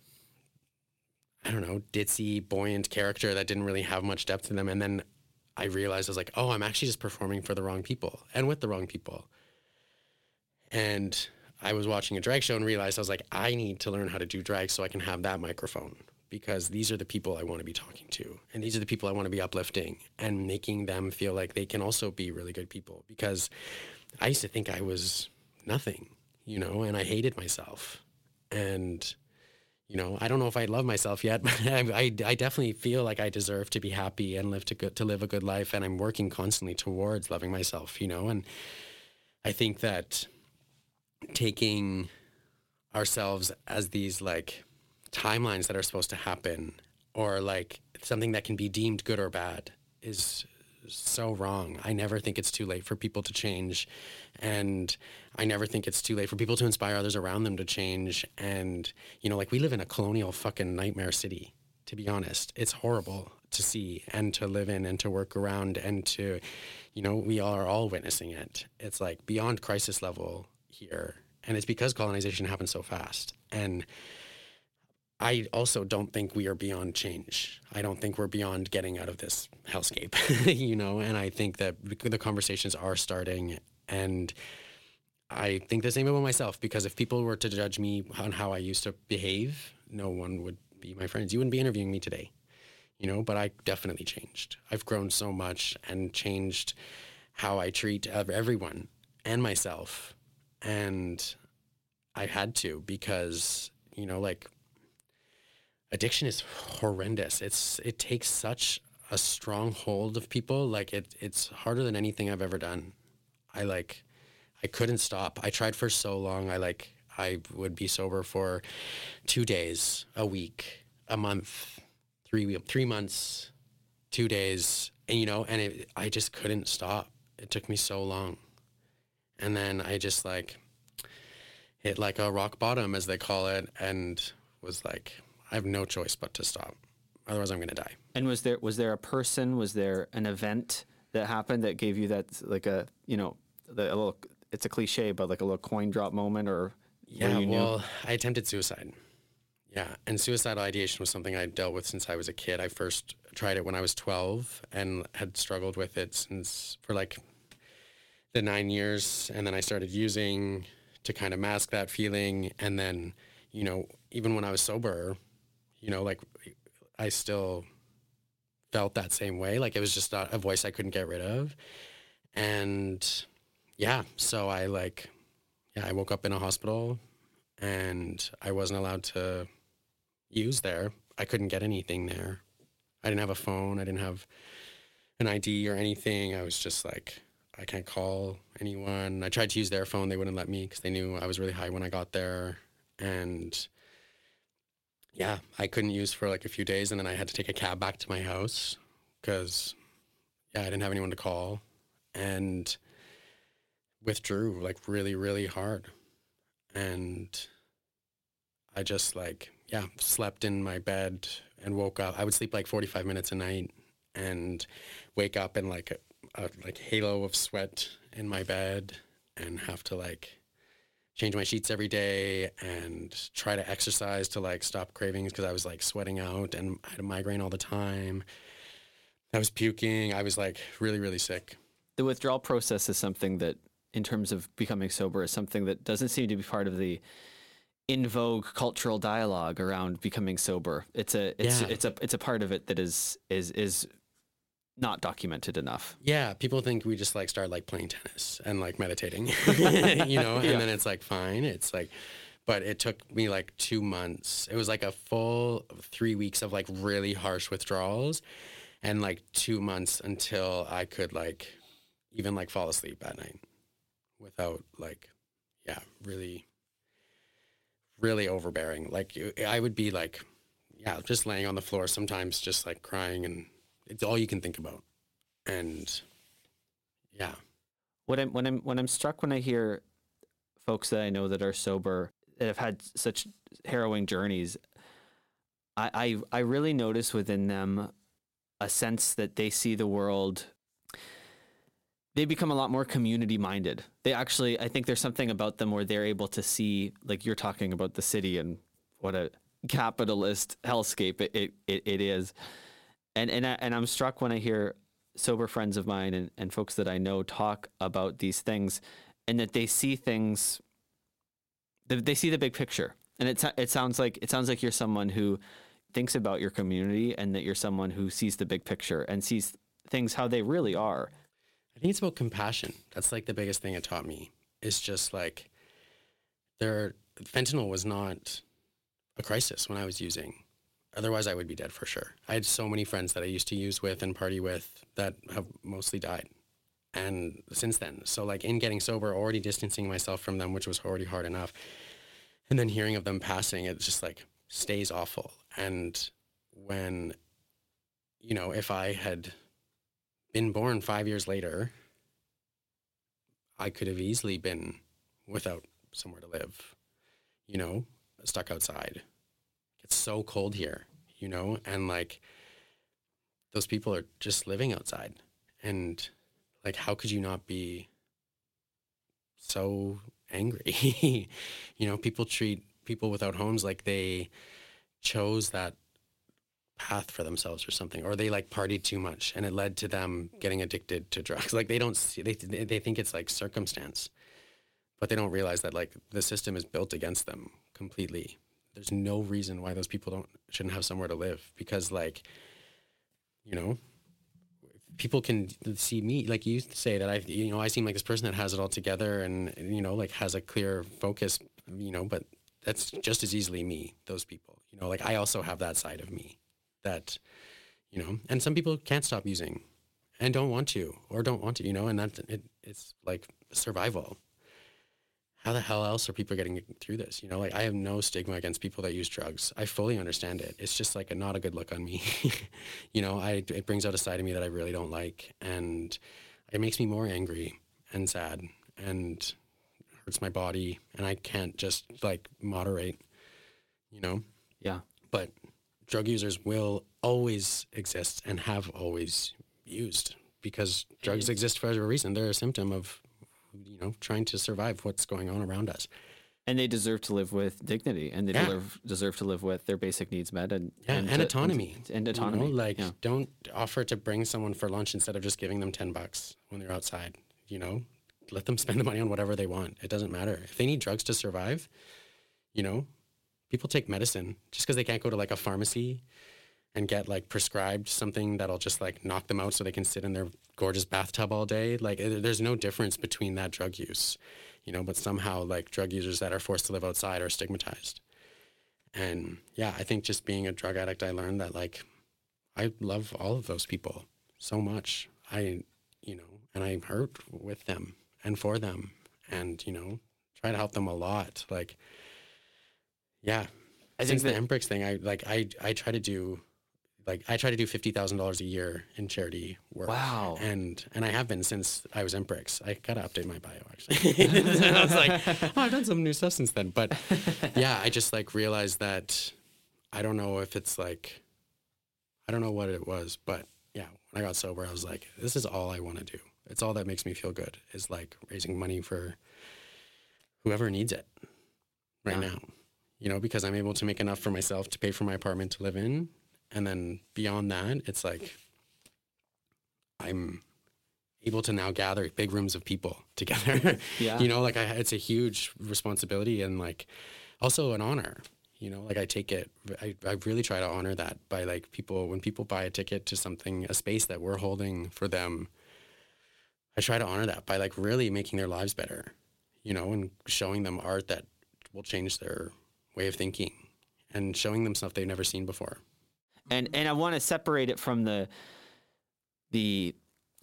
B: I don't know, ditzy, buoyant character that didn't really have much depth to them. And then I realized I was like, oh, I'm actually just performing for the wrong people and with the wrong people. And I was watching a drag show and realized I was like, I need to learn how to do drag so I can have that microphone because these are the people I want to be talking to. And these are the people I want to be uplifting and making them feel like they can also be really good people. Because I used to think I was nothing, you know, and I hated myself. And, you know, I don't know if I love myself yet, but I, I, I definitely feel like I deserve to be happy and live to good, to live a good life. And I'm working constantly towards loving myself, you know, and I think that taking ourselves as these like timelines that are supposed to happen or like something that can be deemed good or bad is so wrong. I never think it's too late for people to change. And I never think it's too late for people to inspire others around them to change. And, you know, like we live in a colonial fucking nightmare city, to be honest. It's horrible to see and to live in and to work around and to, you know, we are all witnessing it. It's like beyond crisis level here. And it's because colonization happened so fast. And I also don't think we are beyond change. I don't think we're beyond getting out of this hellscape, you know, and I think that the conversations are starting. And I think the same about myself because if people were to judge me on how I used to behave, no one would be my friends. You wouldn't be interviewing me today, you know, but I definitely changed. I've grown so much and changed how I treat everyone and myself. And I had to because, you know, like addiction is horrendous. It's it takes such a strong hold of people. Like it it's harder than anything I've ever done. I like I couldn't stop. I tried for so long. I like I would be sober for 2 days, a week, a month, 3 3 months, 2 days, and you know, and it, I just couldn't stop. It took me so long. And then I just like hit like a rock bottom as they call it and was like I have no choice but to stop. Otherwise, I'm going to die.
A: And was there was there a person? Was there an event that happened that gave you that like a you know the, a little? It's a cliche, but like a little coin drop moment, or
B: yeah. Well, I attempted suicide. Yeah, and suicidal ideation was something I dealt with since I was a kid. I first tried it when I was 12 and had struggled with it since for like the nine years, and then I started using to kind of mask that feeling, and then you know even when I was sober, you know, like I still felt that same way. Like it was just a, a voice I couldn't get rid of. And yeah, so I like, yeah, I woke up in a hospital and I wasn't allowed to use there. I couldn't get anything there. I didn't have a phone. I didn't have an ID or anything. I was just like, I can't call anyone. I tried to use their phone. They wouldn't let me because they knew I was really high when I got there. And yeah, I couldn't use for like a few days, and then I had to take a cab back to my house because yeah, I didn't have anyone to call, and withdrew like really, really hard, and I just like yeah slept in my bed and woke up. I would sleep like forty five minutes a night and wake up in like a, a like halo of sweat in my bed and have to like change my sheets every day and try to exercise to like stop cravings because I was like sweating out and I had a migraine all the time. I was puking. I was like really, really sick.
A: The withdrawal process is something that, in terms of becoming sober, is something that doesn't seem to be part of the in vogue cultural dialogue around becoming sober. It's a it's
B: Yeah.
A: it's a it's a part of it that is is is not documented enough.
B: Yeah, people think we just like start like playing tennis and like meditating, you know, and
A: Yeah.
B: then it's like fine. It's like, but it took me like two months. It was like a full three weeks of like really harsh withdrawals and like two months until I could like even like fall asleep at night without like, yeah, really, really overbearing. Like I would be like, yeah, just laying on the floor sometimes, just like crying and it's all you can think about. And yeah,
A: What I'm when I'm when I'm struck when I hear folks that I know that are sober that have had such harrowing journeys, I I, I really notice within them a sense that they see the world. They become a lot more community minded. They actually, I think there's something about them where they're able to see, like you're talking about the city and what a capitalist hellscape it it, it, it is. And and I, and I'm struck when I hear sober friends of mine and, and folks that I know talk about these things and that they see things they, see the big picture and it, it sounds like it sounds like you're someone who thinks about your community and that you're someone who sees the big picture and sees things how they really are.
B: I think it's about compassion. That's like the biggest thing it taught me. It's just like there fentanyl was not a crisis when I was using. Otherwise I would be dead for sure. I had so many friends that I used to use with and party with that have mostly died. And since then, so like in getting sober, already distancing myself from them, which was already hard enough. And then hearing of them passing, it just like stays awful. And when, you know, if I had been born five years later, I could have easily been without somewhere to live, you know, stuck outside. It's so cold here, you know, and like those people are just living outside. And like, how could you not be so angry? you know, people treat people without homes like they chose that path for themselves or something or they like partied too much and it led to them getting addicted to drugs like they don't see they, they think it's like circumstance but they don't realize that like the system is built against them completely there's no reason why those people don't shouldn't have somewhere to live because like you know people can see me like you say that i you know i seem like this person that has it all together and you know like has a clear focus you know but that's just as easily me those people you know like i also have that side of me that you know and some people can't stop using and don't want to or don't want to you know and that it, it's like survival how the hell else are people getting through this? You know like i have no stigma against people that use drugs. I fully understand it. It's just like a, not a good look on me. You know i it brings out a side of me that i really don't like and it makes me more angry and sad and hurts my body and i can't just like moderate you know?
A: Yeah.
B: but drug users will always exist and have always used because drugs exist for a reason. They're a symptom of, you know, trying to survive what's going on around us.
A: And they deserve to live with dignity and they
B: Yeah.
A: deserve, deserve to live with their basic needs met and,
B: Yeah, and,
A: to-
B: autonomy.
A: And, and
B: you know,
A: autonomy.
B: like,
A: yeah.
B: don't offer to bring someone for lunch instead of just giving them 10 bucks when they're outside. You know, let them spend the money on whatever they want. It doesn't matter. If they need drugs to survive, you know, people take medicine just because they can't go to like a pharmacy and get like prescribed something that'll just like knock them out so they can sit in their gorgeous bathtub all day. Like, there's no difference between that drug use, you know, but somehow like drug users that are forced to live outside are stigmatized. And yeah, I think just being a drug addict, I learned that like I love all of those people so much. I, you know, and I hurt with them and for them and, you know, try to help them a lot. Like, yeah.
A: I
B: Since
A: think
B: the Empress thing, I like, I, I try to do, like, I try to do $50,000 a year in charity work.
A: Wow.
B: And, and I have been since I was Empress. I got to update my bio actually. and I was like, oh, I've done some new stuff since then. But yeah, I just like realized that I don't know if it's like, I don't know what it was, but yeah, when I got sober, I was like, this is all I want to do. It's all that makes me feel good is like raising money for whoever needs it right
A: Yeah.
B: now, you know, because I'm able to make enough for myself to pay for my apartment to live in. And then beyond that, it's like I'm able to now gather big rooms of people together.
A: Yeah.
B: you know, like I, it's a huge responsibility and like also an honor. You know, like I take it, I, I really try to honor that by like people, when people buy a ticket to something, a space that we're holding for them, I try to honor that by like really making their lives better, you know, and showing them art that will change their way of thinking and showing them stuff they've never seen before.
A: And and I want to separate it from the the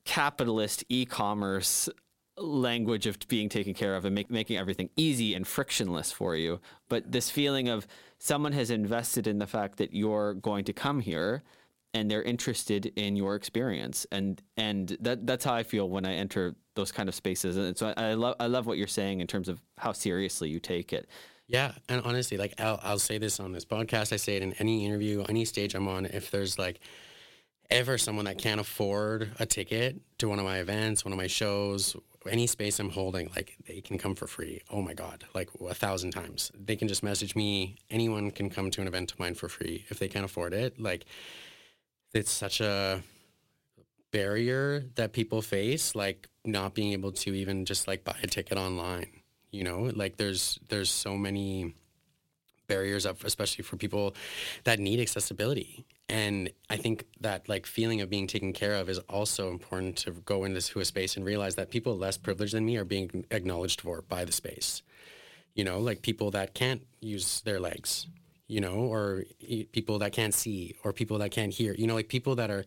A: capitalist e-commerce language of being taken care of and make, making everything easy and frictionless for you. But this feeling of someone has invested in the fact that you're going to come here and they're interested in your experience and and that that's how I feel when I enter those kind of spaces and so I, I love I love what you're saying in terms of how seriously you take it.
B: Yeah, and honestly, like I'll, I'll say this on this podcast, I say it in any interview, any stage I'm on. If there's like ever someone that can't afford a ticket to one of my events, one of my shows, any space I'm holding, like they can come for free. Oh my God, like a thousand times. They can just message me. Anyone can come to an event of mine for free if they can't afford it. Like it's such a barrier that people face, like not being able to even just like buy a ticket online. You know, like there's there's so many barriers up, especially for people that need accessibility. And I think that like feeling of being taken care of is also important to go into a space and realize that people less privileged than me are being acknowledged for by the space. You know, like people that can't use their legs, you know, or people that can't see, or people that can't hear, you know, like people that are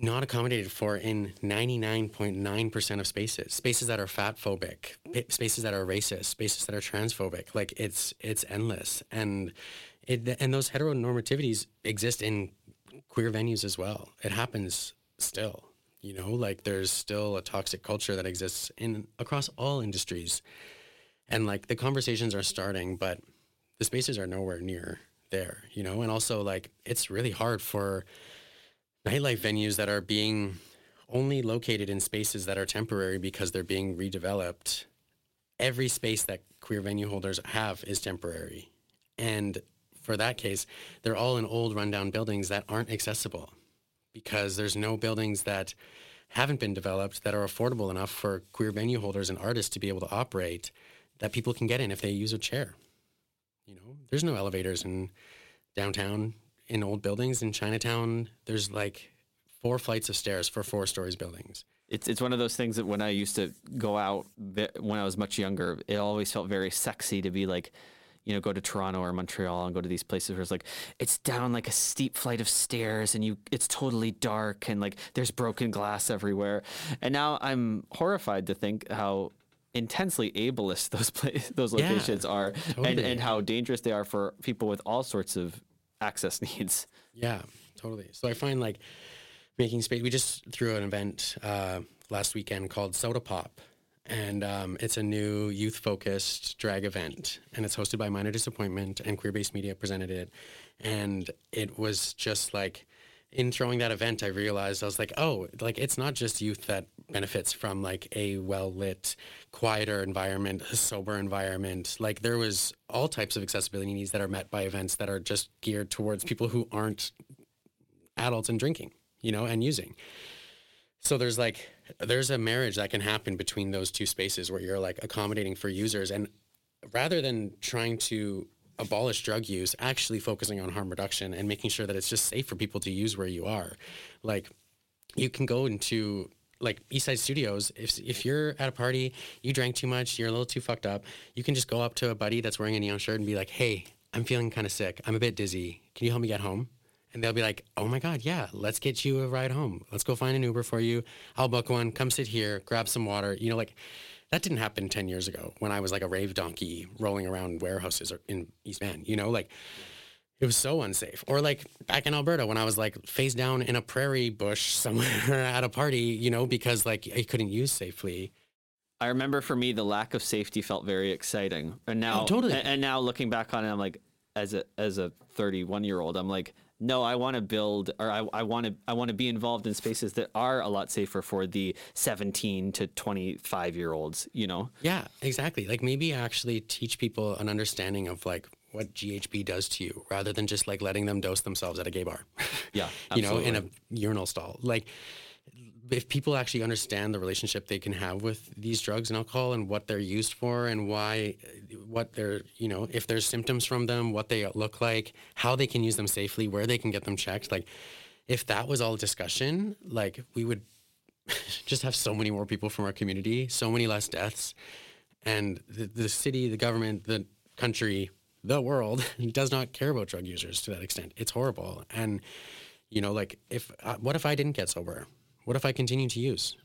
B: not accommodated for in 99.9% of spaces spaces that are fat phobic eh, spaces that are racist spaces that are transphobic. Like it's it's endless. And it and those heteronormativities exist in queer venues as well. It happens still you know? Like there's still a toxic culture that exists in across all industries. And like the conversations are starting but the spaces are nowhere near there you know? And also like it's really hard for nightlife venues that are being only located in spaces that are temporary because they're being redeveloped. Every space that queer venue holders have is temporary. And for that case, they're all in old rundown buildings that aren't accessible because there's no buildings that haven't been developed that are affordable enough for queer venue holders and artists to be able to operate that people can get in if they use a chair. You know, there's no elevators in downtown in old buildings in Chinatown. There's like four flights of stairs for four stories buildings.
A: It's it's one of those things that when I used to go out when I was much younger, it always felt very sexy to be like, you know, go to Toronto or Montreal and go to these places where it's like it's down like a steep flight of stairs and you it's totally dark and like there's broken glass everywhere. And now I'm horrified to think how intensely ableist those places those
B: Yeah,
A: locations are and, and how dangerous they are for people with all sorts of access needs.
B: Yeah, totally. So I find like making space. We just threw an event uh, last weekend called Soda Pop, and um, it's a new youth-focused drag event, and it's hosted by Minor Disappointment and Queer Based Media presented it, and it was just like. In throwing that event, I realized I was like, oh, like it's not just youth that benefits from like a well lit, quieter environment, a sober environment. Like there was all types of accessibility needs that are met by events that are just geared towards people who aren't adults and drinking, you know, and using. So there's like there's a marriage that can happen between those two spaces where you're like accommodating for users and rather than trying to abolish drug use, actually focusing on harm reduction and making sure that it's just safe for people to use where you are. Like you can go into like Eastside Studios. If if you're at a party, you drank too much, you're a little too fucked up, you can just go up to a buddy that's wearing a neon shirt and be like, "Hey, I'm feeling kind of sick. I'm a bit dizzy. Can you help me get home?" And they'll be like, "Oh my god, yeah, let's get you a ride home. Let's go find an Uber for you. I'll book one. Come sit here, grab some water." You know, like that didn't happen 10 years ago when I was like a rave donkey rolling around warehouses or in East Van, you know, like it was so unsafe. Or like back in Alberta when I was like face down in a prairie bush somewhere at a party, you know, because like I couldn't use safely.
A: I remember for me the lack of safety felt very exciting, and now
B: Oh, totally.
A: and, and now looking back on it, I'm like, as a as a 31 year old, I'm like, no, I want to build, or I I want to I want to be involved in spaces that are a lot safer for the 17 to 25 year olds. You know,
B: Yeah, exactly. Like maybe actually teach people an understanding of like what GHB does to you rather than just like letting them dose themselves at a gay bar.
A: Yeah,
B: you know, in a urinal stall. Like if people actually understand the relationship they can have with these drugs and alcohol and what they're used for and why what they're you know if there's symptoms from them what they look like how they can use them safely where they can get them checked like if that was all discussion like we would just have so many more people from our community so many less deaths. And the, the city the government the country the world does not care about drug users to that extent. It's horrible. And you know like if uh, what if i didn't get sober what if i continue to use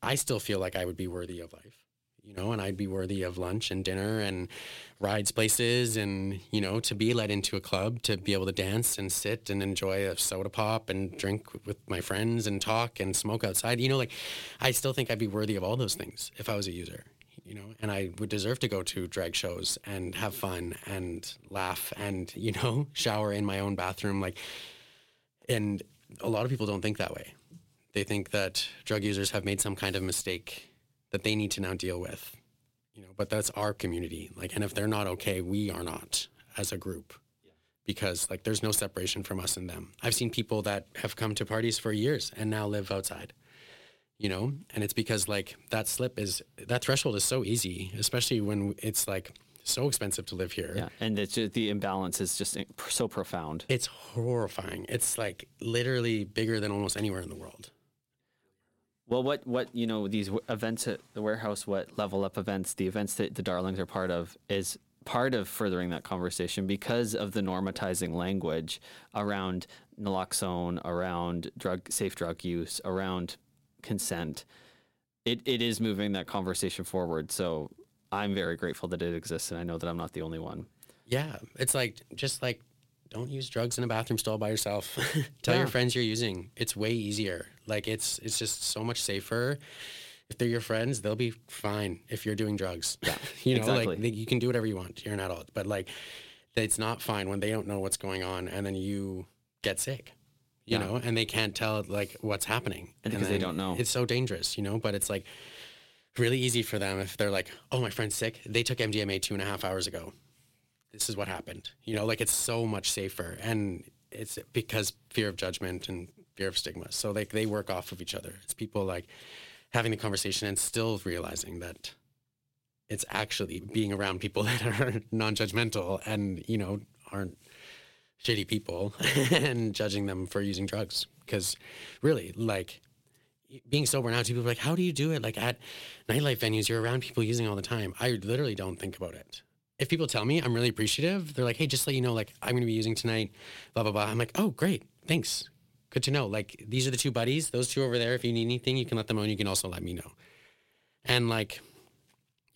B: i still feel like i would be worthy of life you know and i'd be worthy of lunch and dinner and rides places and you know to be let into a club to be able to dance and sit and enjoy a soda pop and drink with my friends and talk and smoke outside you know like i still think i'd be worthy of all those things if i was a user you know and i would deserve to go to drag shows and have fun and laugh and you know shower in my own bathroom like and a lot of people don't think that way. They think that drug users have made some kind of mistake that they need to now deal with. You know, but that's our community. Like and if they're not okay, we are not as a group. Because like there's no separation from us and them. I've seen people that have come to parties for years and now live outside. You know, and it's because like that slip is that threshold is so easy, especially when it's like so expensive to live here.
A: Yeah, and it's just, the imbalance is just uh, so profound.
B: It's horrifying. It's like literally bigger than almost anywhere in the world.
A: Well, what what you know these events at the warehouse, what level up events, the events that the Darlings are part of, is part of furthering that conversation because of the normatizing language around naloxone, around drug safe drug use, around consent. It it is moving that conversation forward. So I'm very grateful that it exists, and I know that I'm not the only one.
B: Yeah, it's like just like don't use drugs in a bathroom stall by yourself. Tell your friends you're using. It's way easier. Like it's it's just so much safer. If they're your friends, they'll be fine if you're doing drugs. Yeah, you know,
A: exactly.
B: like they, you can do whatever you want. You're an adult, but like it's not fine when they don't know what's going on and then you get sick. You
A: Yeah.
B: know, and they can't tell like what's happening
A: And because they don't know.
B: It's so dangerous, you know. But it's like really easy for them if they're like, "Oh, my friend's sick. They took MDMA two and a half hours ago. This is what happened." You know, like it's so much safer, and it's because fear of judgment and fear of stigma. So like they work off of each other. It's people like having the conversation and still realizing that it's actually being around people that are non-judgmental and you know aren't shitty people and judging them for using drugs because really like being sober now, people are like, how do you do it? Like at nightlife venues, you're around people using all the time. I literally don't think about it. If people tell me, I'm really appreciative. They're like, hey, just let you know, like I'm going to be using tonight, blah, blah, blah. I'm like, oh, great. Thanks. Good to know. Like these are the two buddies, those two over there. If you need anything, you can let them know and you can also let me know. And like,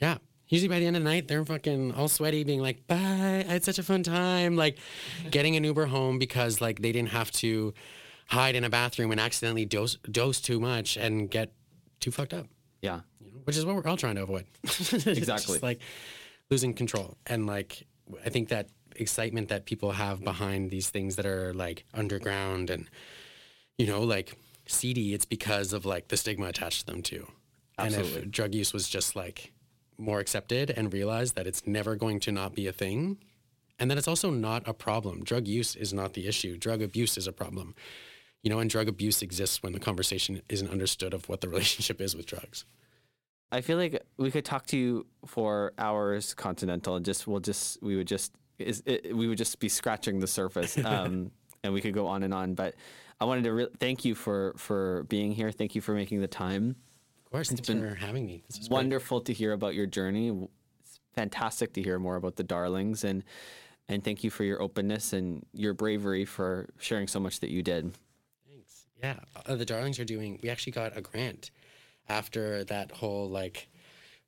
B: yeah, usually by the end of the night, they're fucking all sweaty, being like, bye. I had such a fun time. Like getting an Uber home because like they didn't have to hide in a bathroom and accidentally dose dose too much and get too fucked up,
A: Yeah,
B: you know? which is what we're all trying to avoid.
A: Exactly.
B: like losing control and like I think that excitement that people have behind these things that are like underground and you know like seedy, it's because of like the stigma attached to them too. And
A: Absolutely.
B: if drug use was just like more accepted and realized that it's never going to not be a thing, and that it's also not a problem. Drug use is not the issue. Drug abuse is a problem. You know, and drug abuse exists when the conversation isn't understood of what the relationship is with drugs.
A: I feel like we could talk to you for hours, Continental, and just we'll just we would just is it, we would just be scratching the surface, um, and we could go on and on. But I wanted to re- thank you for for being here. Thank you for making the time.
B: Of course, thanks
A: been
B: for having me. This is great.
A: Wonderful to hear about your journey. It's fantastic to hear more about the Darlings, and and thank you for your openness and your bravery for sharing so much that you did.
B: Thanks. Yeah, uh, the Darlings are doing. We actually got a grant after that whole like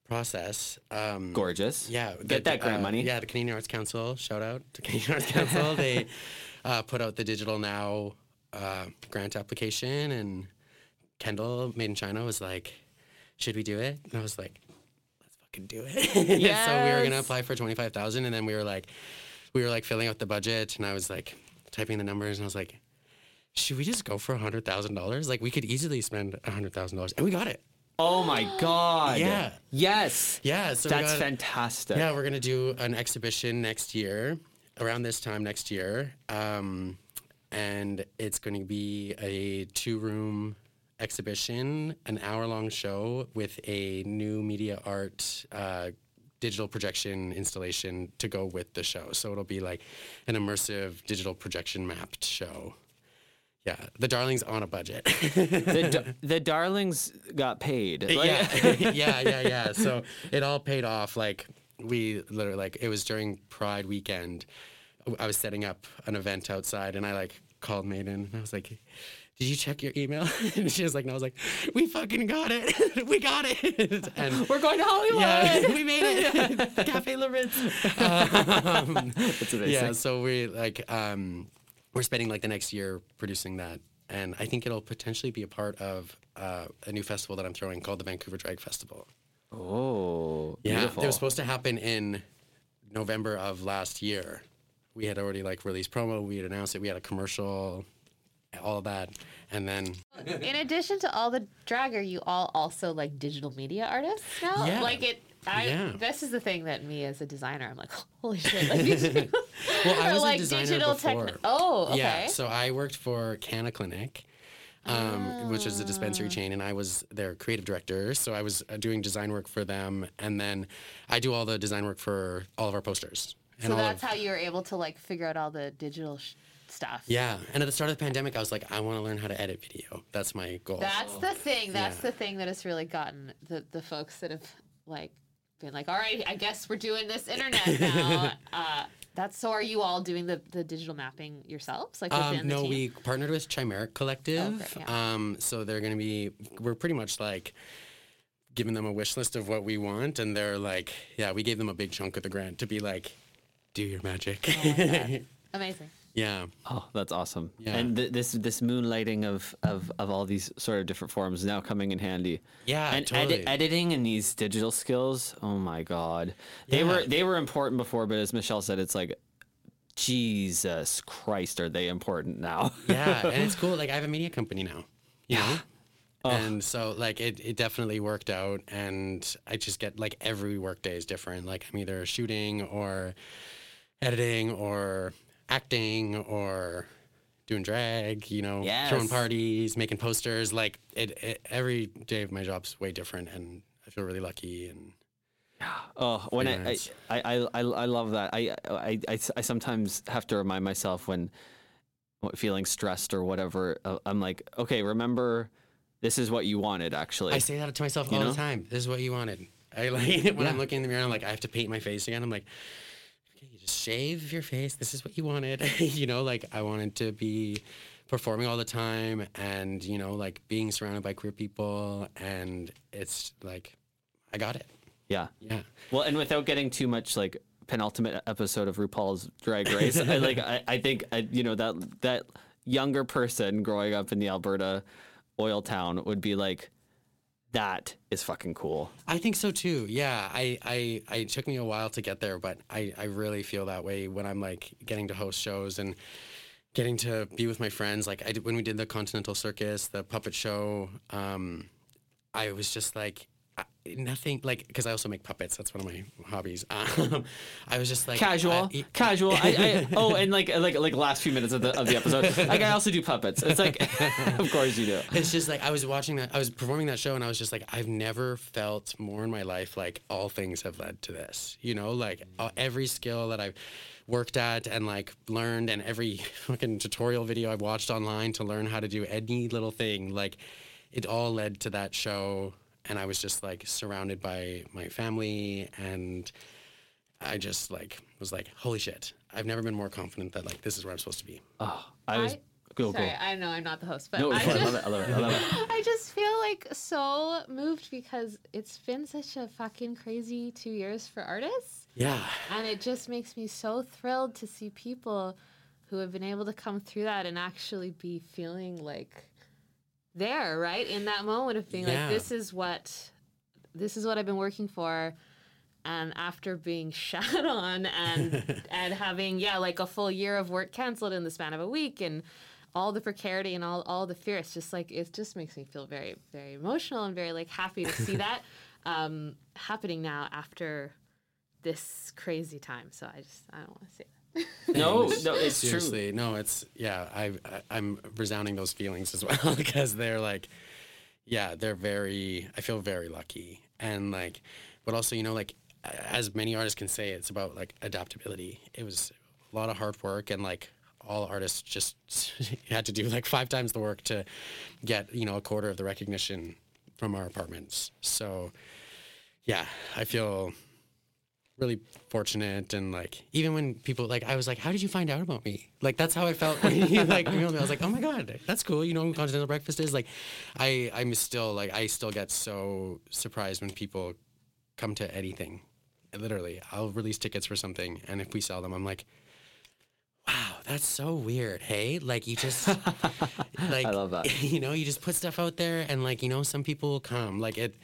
B: process. Um,
A: Gorgeous.
B: Yeah,
A: Get that grant
B: uh,
A: money.
B: Yeah, the Canadian Arts Council. Shout out to Canadian Arts Council. they uh, put out the Digital Now uh, grant application, and Kendall, Maiden China, was like, "Should we do it?" And I was like, "Let's fucking do it." so we were gonna apply for twenty five thousand, and then we were like, we were like filling out the budget, and I was like typing the numbers, and I was like. Should we just go for a hundred thousand dollars? Like we could easily spend a hundred thousand dollars, and we got it.
A: Oh my God.
B: Yeah.
A: Yes.
B: Yeah, so
A: That's
B: got-
A: fantastic.
B: Yeah, we're gonna do an exhibition next year, around this time next year, um, and it's going to be a two-room exhibition, an hour-long show with a new media art. Uh, digital projection installation to go with the show so it'll be like an immersive digital projection mapped show yeah the darlings on a budget
A: the, the darlings got paid. Like-
B: yeah, yeah, yeah, yeah. So it all paid off. Like we literally, like it was during Pride weekend. I was setting up an event outside, and I like called Maiden, and I was like, "Did you check your email?" and she was like, "No." I was like, "We fucking got it. we got it." And
A: We're going to Hollywood.
B: yeah, we made it. Cafe La Ritz. Um,
A: That's amazing.
B: yeah, so we like um, we're spending like the next year producing that, and I think it'll potentially be a part of uh, a new festival that I'm throwing called the Vancouver Drag Festival.
A: Oh,
B: Yeah,
A: beautiful.
B: it was supposed to happen in November of last year. We had already like released promo. We had announced it. We had a commercial, all of that, and then
C: In addition to all the drag, are you all also like digital media artists now?
B: Yeah.
C: Like it. I,
B: Yeah.
C: This is the thing that me as a designer, I'm like, holy shit! Like, these people
B: Well, I was a designer
C: digital
B: before.
C: tech. Oh, okay.
B: Yeah, so I worked for Canna Clinic um, which is a dispensary chain, and I was their creative director. So I was uh, doing design work for them, and then I do all the design work for all of our posters. And
C: So that's
B: of,
C: how you were able to like figure out all the digital sh- stuff.
B: yeah. And at the start of the pandemic, I was like, I want to learn how to edit video. That's my goal.
C: That's the thing. That's
B: Yeah.
C: the thing that has really gotten the the folks that have like been like, all right, I guess we're doing this internet now. uh, that's so. Are you all doing the, the digital mapping yourselves, like within
B: Um,
C: the
B: no,
C: team?
B: we partnered with Chimeric Collective.
C: Okay, yeah.
B: Um, so they're going to be, we're pretty much like giving them a wish list of what we want. And they're like, yeah, we gave them a big chunk of the grant to be like, do your magic.
C: Oh Amazing.
B: yeah.
A: Oh, that's awesome.
B: Yeah.
A: And th- this this moonlighting of, of of all these sort of different forms now coming in handy.
B: Yeah,
A: and
B: totally.
A: edit, editing and these digital skills. Oh my god, they were they were important before, but as Michelle said, it's like Jesus Christ, are they important now?
B: Yeah. and it's cool. Like I have a media company now, you know? And so like it, it definitely worked out and I just get like every workday is different. Like I'm either shooting or editing or acting or doing drag, you know, throwing parties, making posters. Like it, it every day of my job's way different and I feel really lucky and
A: Oh, when I, I, I, I, I love that. I, I, I, I sometimes have to remind myself when feeling stressed or whatever. uh, I'm like, okay, remember, this is what you wanted, actually.
B: I say that to myself
A: You
B: all
A: know?
B: the time. This is what you wanted. I like when I'm looking in the mirror. I'm like, I have to paint my face again. I'm like, okay, you just shave your face. This is what you wanted. you know, like I wanted to be performing all the time, and you know, like being surrounded by queer people, and it's like, I got it.
A: yeah.
B: Yeah.
A: Well, and without getting too much like penultimate episode of RuPaul's Drag Race, I, like I, I think I, you know that that younger person growing up in the Alberta oil town would be like, that is fucking cool.
B: I think so too. Yeah, I, I, I took me a while to get there, but I, I really feel that way when I'm like getting to host shows and getting to be with my friends. Like I did, when we did the Continental Circus, the puppet show, um, I was just like nothing like because I also make puppets. That's one of my hobbies. Um, I was just like
A: Casual,
B: I-
A: casual. I, I, oh, and like like like last few minutes of the of the episode, like I also do puppets. It's like, of course you do.
B: it's just like I was watching that, I was performing that show, and I was just like, I've never felt more in my life like all things have led to this. You know, like uh, every skill that I've worked at and like learned, and every fucking tutorial video I've watched online to learn how to do any little thing, like it all led to that show. And I was just like surrounded by my family, and I just like was like, holy shit! I've never been more confident that like this is where I'm supposed to be.
A: Oh, I was
C: I-
A: go
C: Sorry,
A: go.
C: I know I'm not the host, but
A: No,
C: I,
A: it's fine. I love it. I love it. I love it.
C: I just feel like so moved because it's been such a fucking crazy two years for artists.
B: Yeah.
C: And it just makes me so thrilled to see people who have been able to come through that and actually be feeling like there, right? In that moment of being
B: Yeah.
C: like, this is what this is what I've been working for. And after being shat on and and having, yeah, like a full year of work canceled in the span of a week and all the precarity and all, all the fear, it's just like it just makes me feel very, very emotional and very like happy to see that um, happening now after this crazy time. So I just I don't want to say.
A: No, no, it's true.
B: Seriously, no, it's yeah. I, I I'm resounding those feelings as well because they're like, yeah, they're very. I feel very lucky and like, but also you know like, as many artists can say, it's about like adaptability. It was a lot of hard work and like all artists just had to do like five times the work to get you know a quarter of the recognition from our apartments. So yeah, I feel really fortunate and like even when people like I was like, how did you find out about me? Like that's how I felt. When like emailed me. I was like, oh my god, that's cool. You know who Continental Breakfast is? Like, I I'm still like I still get so surprised when people come to anything. Literally, I'll release tickets for something, and if we sell them, I'm like. Wow, that's so weird. Hey, like you just like
A: I love that.
B: You know, you just put stuff out there, and like you know, some people will come. Like it,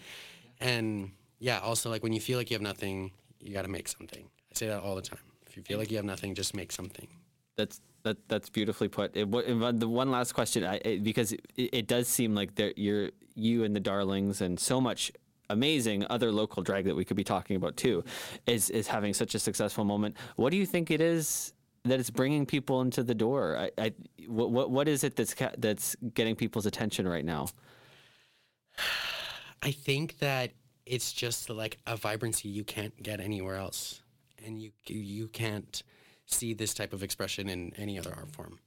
B: and yeah, also like when you feel like you have nothing, you got to make something. I say that all the time. If you feel like you have nothing, just make something.
A: That's that that's beautifully put. It, what, uh, the one last question, I, it, because it, it does seem like there you're you and the Darlings and so much amazing other local drag that we could be talking about too, is is having such a successful moment. What do you think it is that it's bringing people into the door. I, I what, what what is it that's ca- that's getting people's attention right now?
B: I think that it's just like a vibrancy you can't get anywhere else, and you you can't see this type of expression in any other art form.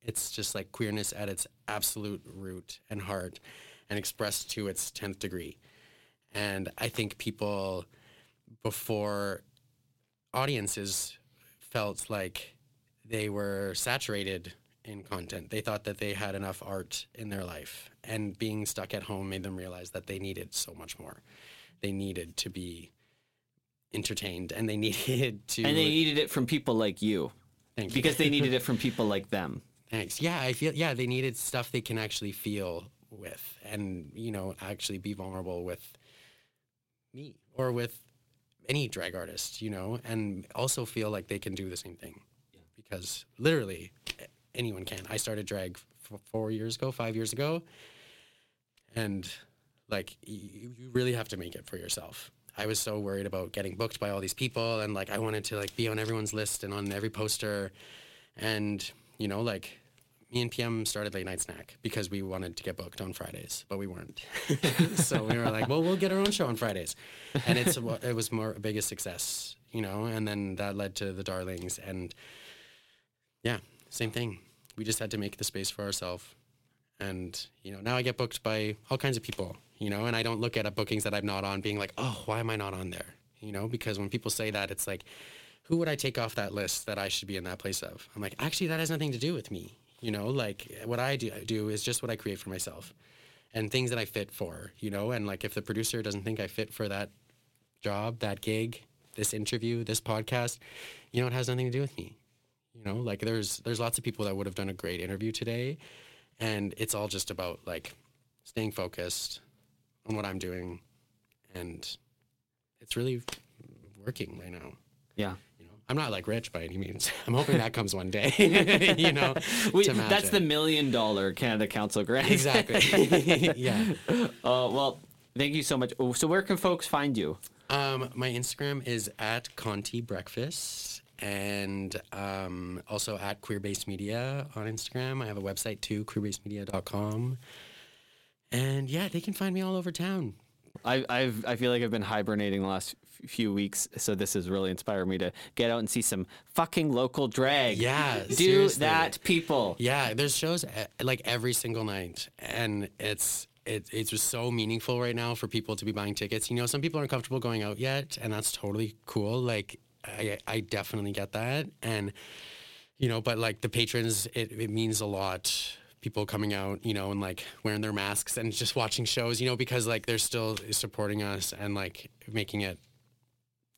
B: It's just like queerness at its absolute root and heart, and expressed to its tenth degree. And I think people before audiences felt like they were saturated in content. They thought that they had enough art in their life, and being stuck at home made them realize that they needed so much more. They needed to be entertained, and they needed to.
A: And they needed it from people like you
B: Thank you.
A: because they needed it from people like them.
B: Thanks. Yeah, I feel. Yeah, they needed stuff they can actually feel with, and you know, actually be vulnerable with me or with any drag artist, you know, and also feel like they can do the same thing. yeah. Because literally, anyone can. I started drag f- four years ago, five years ago, and like you, you really have to make it for yourself. I was so worried about getting booked by all these people, and like I wanted to like be on everyone's list and on every poster, and you know like me and PM started late night snack because we wanted to get booked on Fridays, but we weren't. so we were like, well, we'll get our own show on Fridays, and it's it was more biggest success, you know. And then that led to the Darlings, and yeah, same thing. We just had to make the space for ourselves, and you know now I get booked by all kinds of people, you know, and I don't look at a bookings that I'm not on being like, oh, why am I not on there, you know? Because when people say that, it's like, who would I take off that list that I should be in that place of? I'm like, actually, that has nothing to do with me. You know, like what I do, do is just what I create for myself and things that I fit for, you know? And like if the producer doesn't think I fit for that job, that gig, this interview, this podcast, you know, it has nothing to do with me. You know, like there's there's lots of people that would have done a great interview today and it's all just about like staying focused on what I'm doing and it's really working right now.
A: Yeah.
B: You know, I'm not like rich by any means. I'm hoping that comes one day. you know,
A: We, that's the million dollar Canada Council grant.
B: exactly. yeah.
A: Uh, well, thank you so much. Oh, So where can folks find you?
B: Um, my Instagram is at Conti Breakfast and um, also at Queer Based Media on Instagram. I have a website too, queerbasedmedia.com. And yeah, they can find me all over town.
A: I, I've I feel like I've been hibernating the last few weeks, so this has really inspired me to get out and see some fucking local drag.
B: Yeah,
A: do
B: seriously.
A: that, people.
B: Yeah, there's shows eh, like every single night, and it's it, it's just so meaningful right now for people to be buying tickets. You know, some people aren't comfortable going out yet, and that's totally cool. Like, I I definitely get that, and you know, but like the patrons, it, it means a lot. People coming out, you know, and like wearing their masks and just watching shows, you know, because like they're still supporting us and like making it,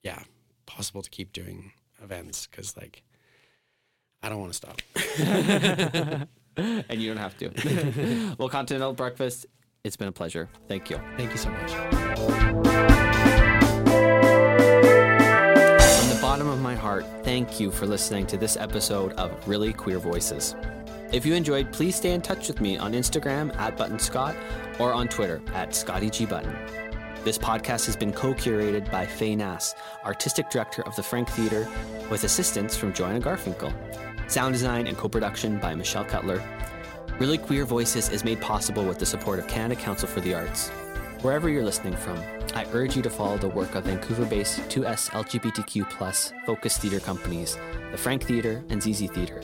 B: yeah, possible to keep doing events because like I don't want to stop.
A: and you don't have to. well, Continental Breakfast, it's been a pleasure. Thank you.
B: Thank you so much.
A: My heart, thank you for listening to this episode of Really Queer Voices. If you enjoyed, please stay in touch with me on Instagram at Button Scott or on Twitter at Scotty G Button. This podcast has been co-curated by Fay Nass, artistic director of the Frank Theater, with assistance from Joanna Garfinkel. Sound design and co-production by Michelle Cutler. Really Queer Voices is made possible with the support of Canada Council for the Arts. Wherever you're listening from, I urge you to follow the work of Vancouver-based 2S LGBTQ+ focused theater companies, the Frank Theater and Zee Zee Theater,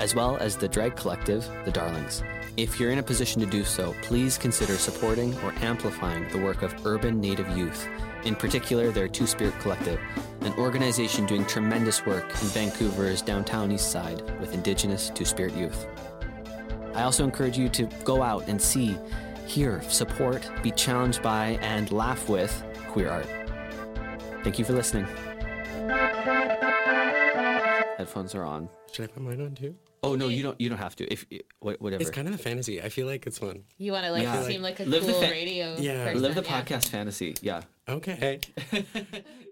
A: as well as the drag collective, The Darlings. If you're in a position to do so, please consider supporting or amplifying the work of urban Native youth, in particular their Two Spirit Collective, an organization doing tremendous work in Vancouver's downtown east side with Indigenous Two Spirit youth. I also encourage you to go out and see, hear, support, be challenged by, and laugh with queer art. Thank you for listening. Headphones are on.
B: Should I put mine on too?
A: Oh no, you don't. You don't have to. If whatever.
B: It's kind of a fantasy. I feel like it's fun.
C: You want to like
A: Yeah.
C: seem like a
A: Live the
C: cool
A: fa-
C: radio
B: Yeah.
C: person.
A: Live the
C: yeah.
A: podcast fantasy. Yeah.
B: Okay.